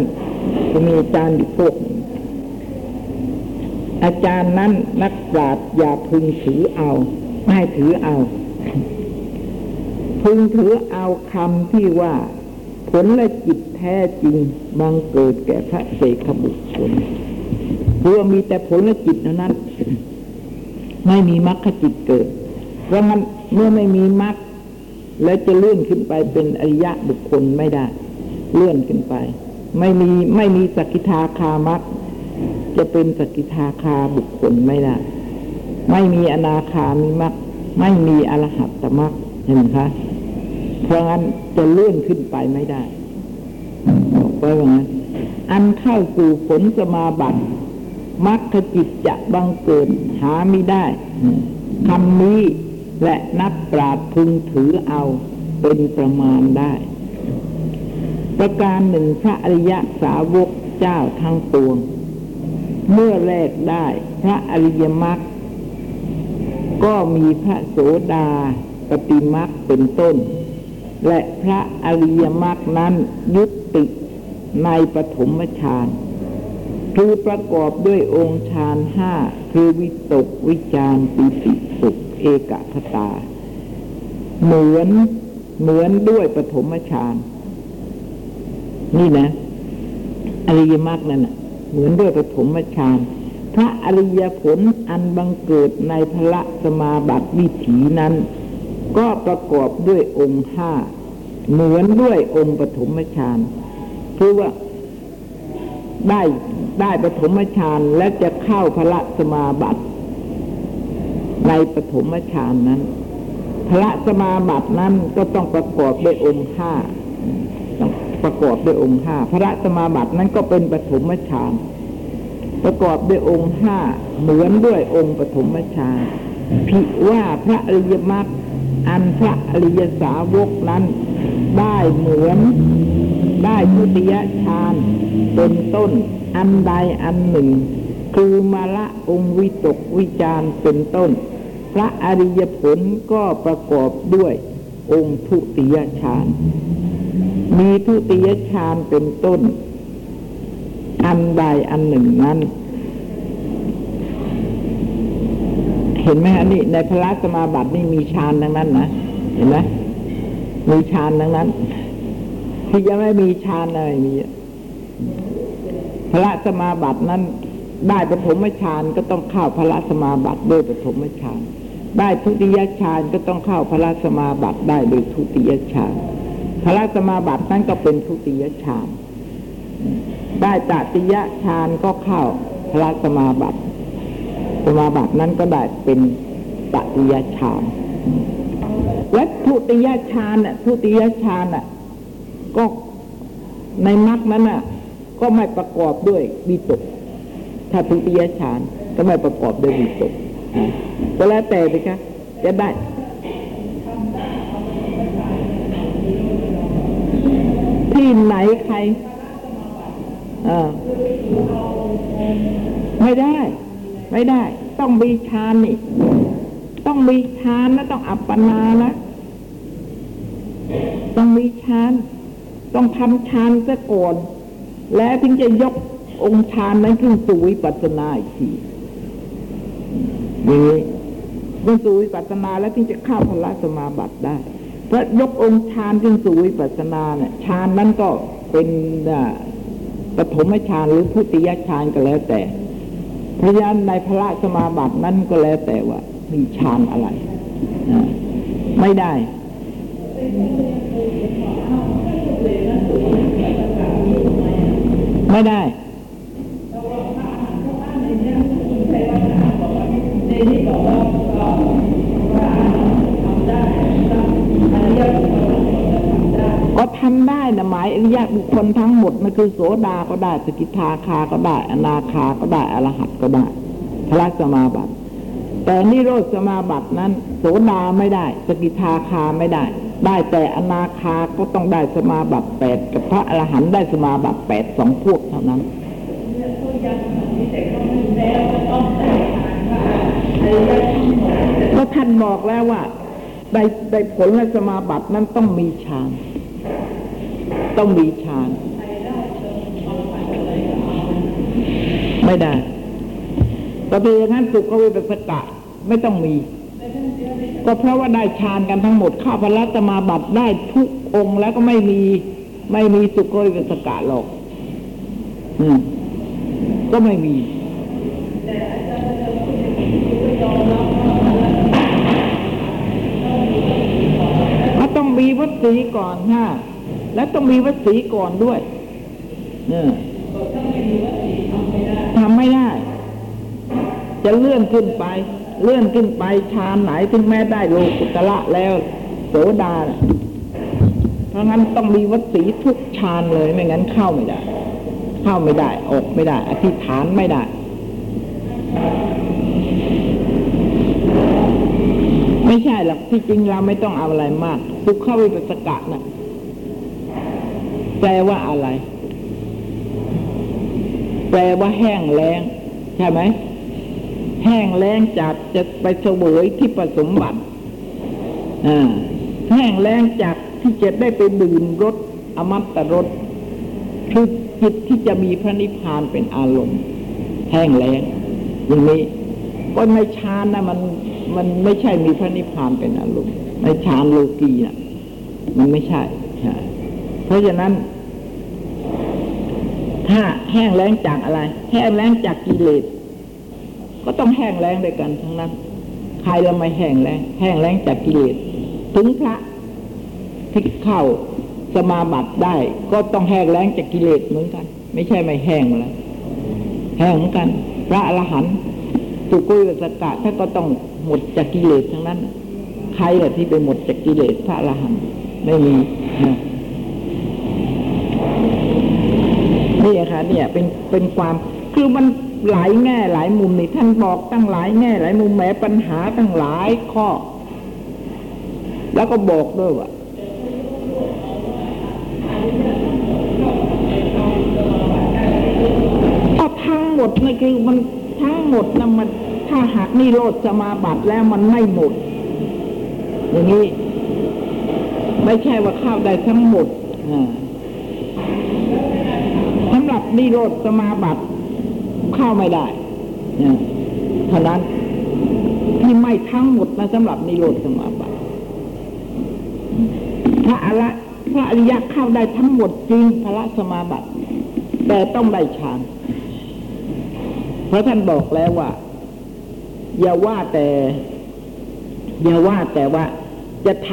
จะมีอาจารย์อยู่พวกอาจารย์นั้นนักปราชญ์อย่าพึงถือเอา ไม่ให้ถือเอา พึงถือเอาคำที่ว่า ผลและจิตแท้จริงบังเกิดแก่พระเสกบุคคล คือว่ามีแต่ผลและจิตเท่านั้น ไม่มีมรรคจิตเกิด เพราะมันเมื่อไม่มีมรรคแล้วจะเลื่อนขึ้นไปเป็นอริยะบุคคลไม่ได้ เลื่อนขึ้นไป ไม่มีไม่มีสกิทาคามรรคจะเป็นสกิทาคาบุคคลไม่ได้ ไม่มีอนาคามีมรรคไม่มีอรหัตตมรรคเห็นไหมคะเพราะงั้นจะเลื่อนขึ้นไปไม่ได้บอกไว้ว่างั้นอันเข้าสู่ผลสมาบัติ มรรคจิตจะบังเกิดหาไม่ได้คำนี้และนักปราชญ์พึงถือเอาเป็นประมาณได้ ประการหนึ่งพระอริยสาวกเจ้าทั้งปวง เมื่อแรกได้พระอริยมรรคก็มีพระโสดาปฏิมรรคเป็นต้น และพระอริยมรรคนั้นยุติในปฐมฌาน คือประกอบด้วยองค์ฌานห้าคือวิตกวิจารปิติสุขเอกคตา เหมือนเหมือนด้วยปฐมฌานนี่นะ อริยมรรคนั่นนะเหมือนด้วยปฐมฌานพระอริยผลอันบังเกิดในพระสมาบัติวิถีนั้น ก็ประกอบด้วยองค์ห้าเหมือนด้วยองค์ปฐมฌานคือว่า ได้ได้ปฐมฌานและจะเข้าพระสมาบัติ ในปฐมฌานนั้น พระสมาบัตินั้นก็ต้องประกอบด้วยองค์ห้าต้องประกอบด้วยองค์ห้าพระสมาบัตินั้นก็เป็นปฐมฌานประกอบด้วยองค์ห้าเหมือนด้วยองค์ปฐมฌานพิว่าพระอริยมรรคอันพระอริยสาวกนั้น ได้เหมือนได้ทุติยฌาน เป็นต้น อันใดอันหนึ่ง คือมาละองค์วิตกวิจารเป็นต้น พระอริยผลก็ประกอบด้วยองค์ทุติยฌาน มีทุติยฌานเป็นต้น อันใดอันหนึ่งนั้น เห็นไหมฮะนี่ในพระสมาบัตินี่มีฌานดังนั้นนะ เห็นไหมมีฌานดังนั้น ที่ยังไม่มีฌานอะไรมี พระสมาบัตินั้น ได้ปฐมฌานก็ต้องเข้าพระสมาบัติด้วยปฐมฌานได้ทุติยฌานก็ต้องเข้าพระสมาบัติได้โดยทุติยฌานพระสมาบัตินั้นก็เป็นทุติยฌานได้ตติยฌานก็เข้าพระสมาบัติสมาบัตินั้นก็ได้เป็นตติยฌานและทุติยฌานน่ะทุติยฌานน่ะก็ในมรรคนั้นน่ะ ก็ไม่ประกอบด้วยวิตก ถ้าทุติยฌานก็ไม่ประกอบด้วยวิตกก็แล้วแต่ไปคะจะได้ที่ไหนใครออไม่ได้ ไม่ได้ ต้องมีฌานนี่ ต้องมีฌานนะต้องอัปปนานะต้องมีฌานต้องทำฌานซะก่อน แล้วถึงจะยกองค์ฌานนั้นขึ้นสู่วิปัสสนาอีกทีอย่างนี้เมื่อสู่วิปัสสนาแล้วถึงจะเข้าพละสมาบัติได้ เพราะยกองค์ฌานขึ้นสู่วิปัสสนาเนี่ยฌานนั้นก็เป็นปฐมฌานหรือพุติยฌานก็แล้วแต่พรานในพระสมาบัตินั้นก็แล้วแต่ว่า มีฌานอะไรไม่ได้ ไม่ได้ก็ทำได้นะหมายอริยะบุคคลทั้งหมดมันคือโสดาก็ได้สกิทาคาก็ได้ อนาคาก็ได้อรหัตก็ได้พระสมาบัติแต่นิโรธสมาบัตินั้น โสดาไม่ได้ สกิทาคาไม่ได้ ได้แต่อนาคาก็ต้องได้สมาบัติแปดกับพระอรหันต์ได้สมาบัติแปดสองพวกเท่านั้นก็ท่านบอกแล้วว่าได้ได้ผลและสมาบัตินั้นต้องมีฌานต้องมีฌานไม่ได้ก็เป็นอย่างนั้นสุขเวิปัสกะไม่ต้องมี ก็เพราะว่าได้ฌานกันทั้งหมดข้าพระสมาบัติได้ทุกองค์แล้วก็ไม่มีไม่มีสุขวิสกะหรอก อืม ก็ไม่มีก็ต้องมีวัดสีก่อนฮะและต้องมีวัดสีก่อนด้วยเนี่ยทำไม่ได้ จะเลื่อนขึ้นไป เลื่อนขึ้นไปชานไหนถึงแม้ได้โลกุตละแล้วโสดา เพราะงั้นต้องมีวัดสีทุกชานเลยไม่งั้นเข้าไม่ได้ เข้าไม่ได้ ออกไม่ได้ อธิษฐานไม่ได้ ไม่ใช่หรอกที่จริงเราไม่ต้องเอาอะไรมากสุขวิปัสสกะนะแปลว่าอะไร แปลว่าแห้งแล้ง ใช่ไหม แห้งแล้งจากจะไปเสวยที่ผสมบัติแห้งแล้งจากที่จะได้ไปดื่มรสอมัตะรสคือจิตที่จะมีพระนิพพานเป็นอารมณ์ แห้งแล้งอย่างนี้ก็ในฌานนะมันมันไม่ใช่มีพระนิพพานเป็นอารมณ์ในฌานโลกีน่ะ มันไม่ใช่ใช่เพราะฉะนั้น ถ้าแห้งแล้งจากอะไร แห้งแล้งจากกิเลส ก็ต้องแห้งแล้งด้วยกันทั้งนั้น ใครเราไม่แห้งแล้งแห้งแล้งจากกิเลสถึงพระที่เข้าสมาบัติได้ ก็ต้องแห้งแล้งจากกิเลสเหมือนกัน ไม่ใช่ไม่แห้งแล้วแห้งเหมือนกัน พระอรหันต์สุกุยสกะท่านก็ต้องหมดจากกิเลสทั้งนั้น ใครละที่ไปหมดจากกิเลสพระอรหันต์ไม่มีนะนี่ค่ะเนี่ยเป็นเป็นความคือมัน หลายแง่หลายมุมนี่ท่านบอกตั้งหลายแง่หลายมุมแม้ปัญหาตั้งหลายข้อ แล้วก็บอกด้วยว่าก็ทั้งหมดนี่คือมันทั้งหมดนะมันถ้าหากนิโรธสมาบัติแล้วมันไม่หมด อย่างนี้ ไม่ใช่ว่าเข้าได้ทั้งหมดอ่าสำหรับนิโรธสมาบัติ เข้าไม่ได้เท่านั้นที่ไม่ทั้งหมดนะสำหรับนิโรธสมาบัติพระอระพระอริยะเข้าได้ทั้งหมดจริงพระสมาบัติ แต่ต้องได้ฌานเพราะท่านบอกแล้วว่า อย่าว่าแต่ อย่าว่าแต่ว่าจะท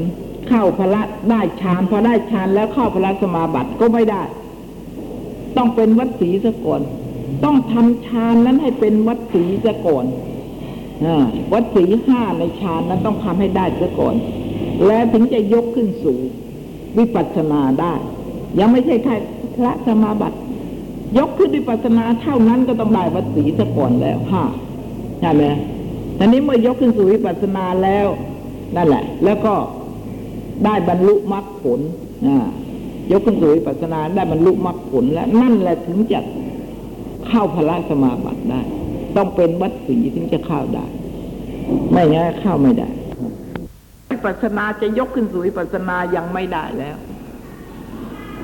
ำเข้าพระได้ฌานพอได้ฌานแล้วเข้าพระสมาบัติก็ไม่ได้ ต้องเป็นวัดสีซะก่อน ต้องทำฌานนั้นให้เป็นวัดสีซะก่อนอ่าวัดสีห้าในฌานนั้นต้องทำให้ได้ซะก่อน แล้วถึงจะยกขึ้นสู่วิปัสสนาได้ ยังไม่ใช่แค่พระสมาบัติ ยกขึ้นวิปัสสนาเท่านั้นก็ต้องได้วัดสีซะก่อนแล้วห้าใช่ไหมทีนี้เมื่อยกขึ้นสู่วิปัสสนาแล้วนั่นแหละ แล้วก็ได้บรรลุมรรคผลอ่ายกขึ้นสู่วิปัสสนาได้บรรลุมรรคผลแล้วนั่นแหละถึงจะ เข้าพระสมาบัติได้ ต้องเป็นวัดสีถึงจะเข้าได้ ไม่งั้นเข้าไม่ได้วิปัสนาจะยกขึ้นสู่วิปัสนายังไม่ได้แล้ว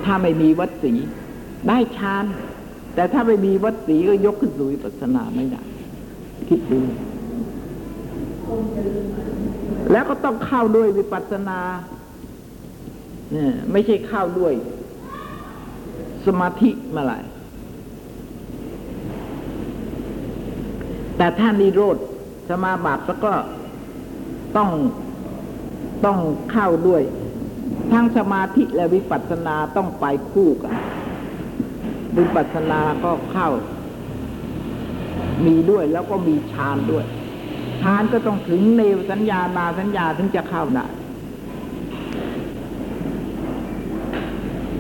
ถ้าไม่มีวัดสีได้ฌานแต่ถ้าไม่มีวัดสีก็ยกขึ้นสู่วิปัสนาไม่ได้ คิดดู แล้วก็ต้องเข้าด้วยวิปัสนาเนี่ยไม่ใช่เข้าด้วย สมาธิเมาไหร่ แต่ถ้านิโรธสมาบัติแล้วก็ต้องต้องเข้าด้วย ทั้งสมาธิและวิปัสสนาต้องไปคู่กัน วิปัสสนาก็เข้า มีด้วยแล้วก็มีฌานด้วยฌานก็ต้องถึงเนวสัญญานาสัญญาถึงจะเข้าได้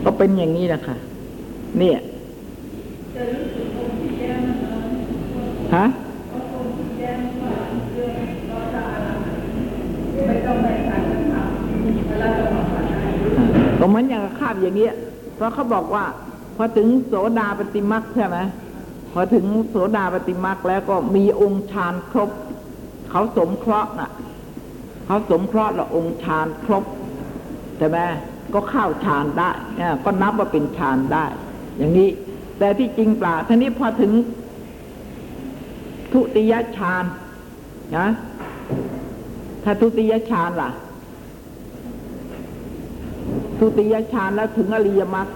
ก็เป็นอย่างนี้นะคะเนี่ยฮะ ก็เหมือนอย่างกับคาบอย่างเงี้ย เพราะเขาบอกว่า พอถึงโสดาปฏิมักใช่ไหมพอถึงโสดาปฏิมักแล้วก็มีองค์ฌานครบ เขาสมเคราะห์น่ะ เขาสมเคราะห์ละองค์ฌานครบใช่ไหมก็เข้าฌานได้เนี่ยก็นับว่าเป็นฌานได้ อย่างนี้ แต่ที่จริงเปล่าทีนี้พอถึงทุติยฌานนะถ้าทุติยฌานล่ะ ทุติยฌานแล้วถึงอริยมรรค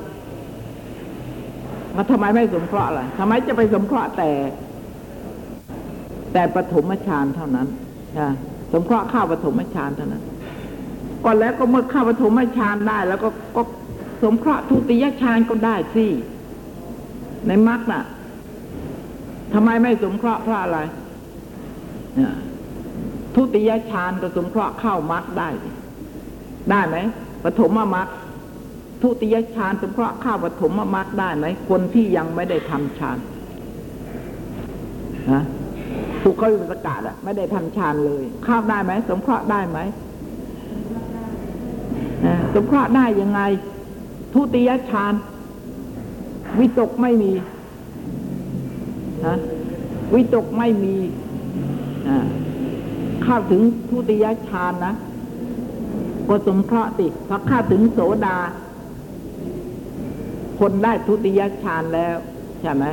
มาทำไมไม่สมเคราะห์ล่ะทำไมจะไปสมเคราะห์แต่ แต่ปฐมฌานเท่านั้นนะสมเคราะห์ข้าวปฐมฌานเท่านั้นก่อนแล้วก็เมื่อข้าวปฐมฌานได้ แล้วก็ก็สมเคราะห์ทุติยฌานก็ได้สิในมรรคน่ะทำไมไม่สมเคราะห์เพราะอะไรทุติยฌานก็สมเคราะห์เข้ามรรคได้ ได้ไหม ปฐมมรรคทุติยฌานสมเคราะห์ข้าปฐมมรรคได้ไหมคนที่ยังไม่ได้ทำฌานนะถูกเขาประกาศอะไม่ได้ทำฌานเลยข้าได้ไหมสมเคราะห์ได้ไหมสมเคราะห์ได้ยังไง ทุติยฌานวิตกไม่มีนะวิตกไม่มีเข้าถึงทุติยฌานนะ ก็สมเคราะห์ติพอเข้าถึงโสดา คนได้ทุติยฌานแล้วใช่ไหม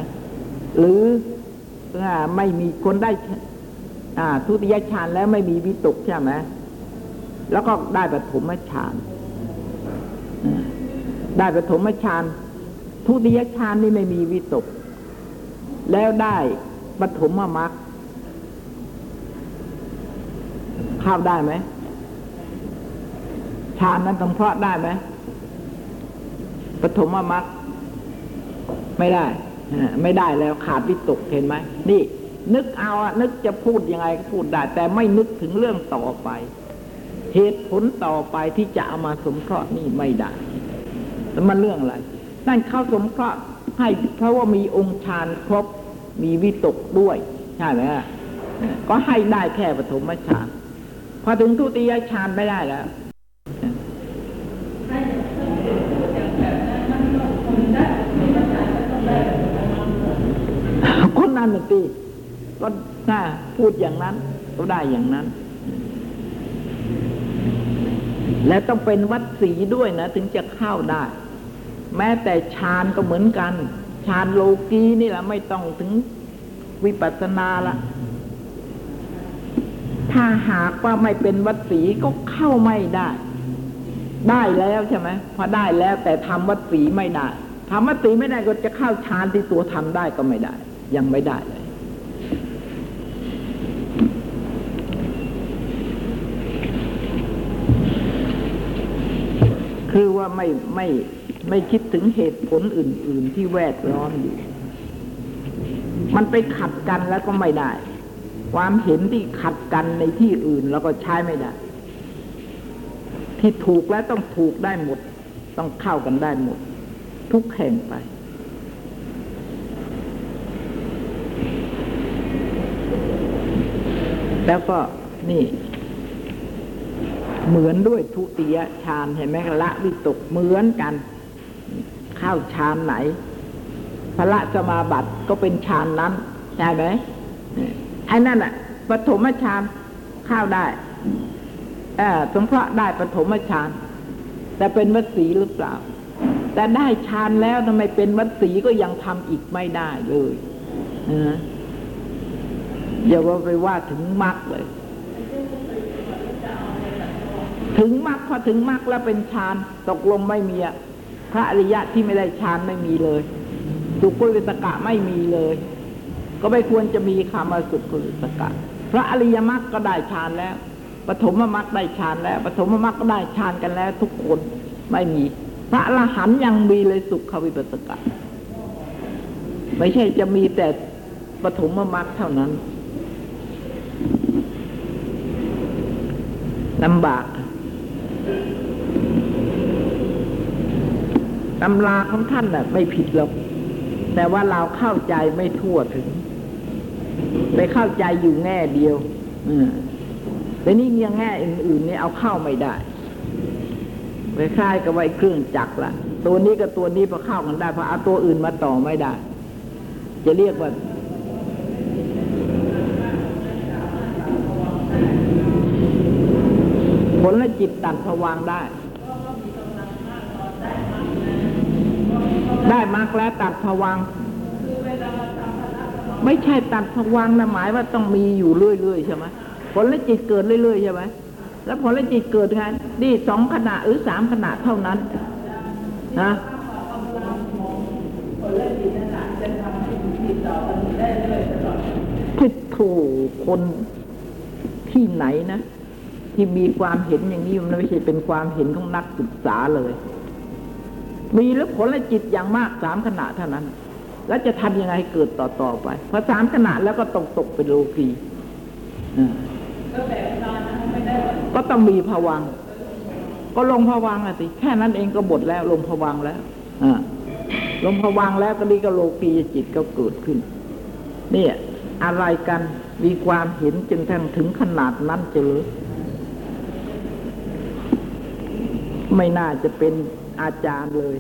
หรือไม่มีคนได้ทุติยฌานแล้วไม่มีวิตกใช่ไหมแล้วก็ได้ปฐมฌานได้ปฐมฌานทุติยฌานนี่ไม่มีวิตก แล้วได้ปฐมมรรคเข้าได้ไหม ฌานนั้นสงเคราะห์ได้ไหมปฐมมรรคไม่ได้ไม่ได้แล้วขาดวิตกเห็นไหมนี่ นึกเอาอะนึกจะพูดยังไงก็พูดได้ แต่ไม่นึกถึงเรื่องต่อไป เหตุผลต่อไปที่จะเอามาสมเคราะห์นี่ไม่ได้แล้วมันเรื่องอะไร นั่นเข้าสมเคราะห์ให้เพราะว่ามีองค์ฌานครบมีวิตกด้วยใช่ไหมก็ให้ได้แค่ปฐมฌานพอถึงทุติยฌานไม่ได้แล้ว คนน่ะสิก็น่าพูดอย่างนั้น ก็ได้อย่างนั้น และต้องเป็นวัดสีด้วยนะ ถึงจะเข้าได้ แม้แต่ฌานก็เหมือนกันฌานโลกีนี่แหละไม่ต้องถึงวิปัสสนาละถ้าหากว่าไม่เป็นวัดสีก็เข้าไม่ได้ ได้แล้วใช่ไหมพอได้แล้วแต่ทำวัดสีไม่ได้ทำวัดสีไม่ได้ก็จะเข้าฌานที่ตัวทำได้ก็ไม่ได้ ยังไม่ได้เลย คือว่าไม่ไม่ไม่คิดถึงเหตุผลอื่น ๆ ที่แวดล้อมอยู่ มันไปขัดกันแล้วก็ไม่ได้ ความเห็นที่ขัดกันในที่อื่น แล้วก็ใช้ไม่ได้ ที่ถูกแล้วต้องถูกได้หมด ต้องเข้ากันได้หมด ทุกแห่งไป แล้วก็นี่ เหมือนด้วยทุติยฌานเห็นไหมละวิตกเหมือนกัน เข้าฌานไหนพระสมาบัติก็เป็นฌานนั้นใช่ไหมไอ้นั่นอะปฐมฌานเข้าได้เออสงเคราะห์ได้ปฐมฌานแต่เป็นวัดสีหรือเปล่า แต่ได้ฌานแล้วทำไมเป็นวัดสีก็ยังทำอีกไม่ได้เลยนะ อย่าว่าไปว่าถึงมรรคเลย ถึงมรรคพอถึงมรรคแล้วเป็นฌานตกลงไม่มีอะพระอริยะที่ไม่ได้ฌานไม่มีเลยสุกุลิตกะไม่มีเลย ก็ไม่ควรจะมีคำว่าสุกุลิตกะ พระอริยมรรคก็ได้ฌานแล้วปฐมมรรคได้ฌานแล้วปฐมมรรคก็ได้ฌานกันแล้ว ทุกคนไม่มี พระอรหันยังมีเลยสุขวิปัสสกะ ไม่ใช่จะมีแต่ปฐมมรรคเท่านั้น ลำบากตำราของท่านน่ะ ไม่ผิดหรอก แต่ว่าเราเข้าใจไม่ทั่วถึง ไปเข้าใจอยู่แง่เดียวอืมแต่นี่ยังแง่อื่นๆนี่เอาเข้าไม่ได้ไปคล้ายกับไว้เครื่องจักรละตัวนี้กับตัวนี้พอเข้ากันได้พอเอาตัวอื่นมาต่อไม่ได้ จะเรียกว่า ผลและจิตตัดผวางได้ ได้มากแล้วตัดผวังไม่ใช่ตัดผวังนะหมายว่าต้องมีอยู่เรื่อยๆใช่ไหมผลและจิตเกิดเรื่อยๆใช่ไหมแล้วผลและจิตเกิดไงนี่สองขณะหรือสามขณะเท่านั้นนะทิฏถูคนที่ไหนนะ ที่มีความเห็นอย่างนี้มันไม่ใช่เป็นความเห็นของนักศึกษาเลย มีแล้วผลและจิตอย่างมากสามขณะเท่านั้น แล้วจะทำยังไงให้เกิดต่อต่อไปพอสามขณะแล้วก็ตกตกเป็นโลกีก็ต้องมีภวัง ก็ลงภวังค์อะสิแค่นั้นเองก็บทแล้วลงภวังแล้วอลงภวังแล้วก็นี่ก็โลกีจิตก็เกิดขึ้น เนี่ย อะไรกันมีความเห็นจนทั้งถึงขนาดนั้นจะเลย ไม่น่าจะเป็นอาจารย์เลย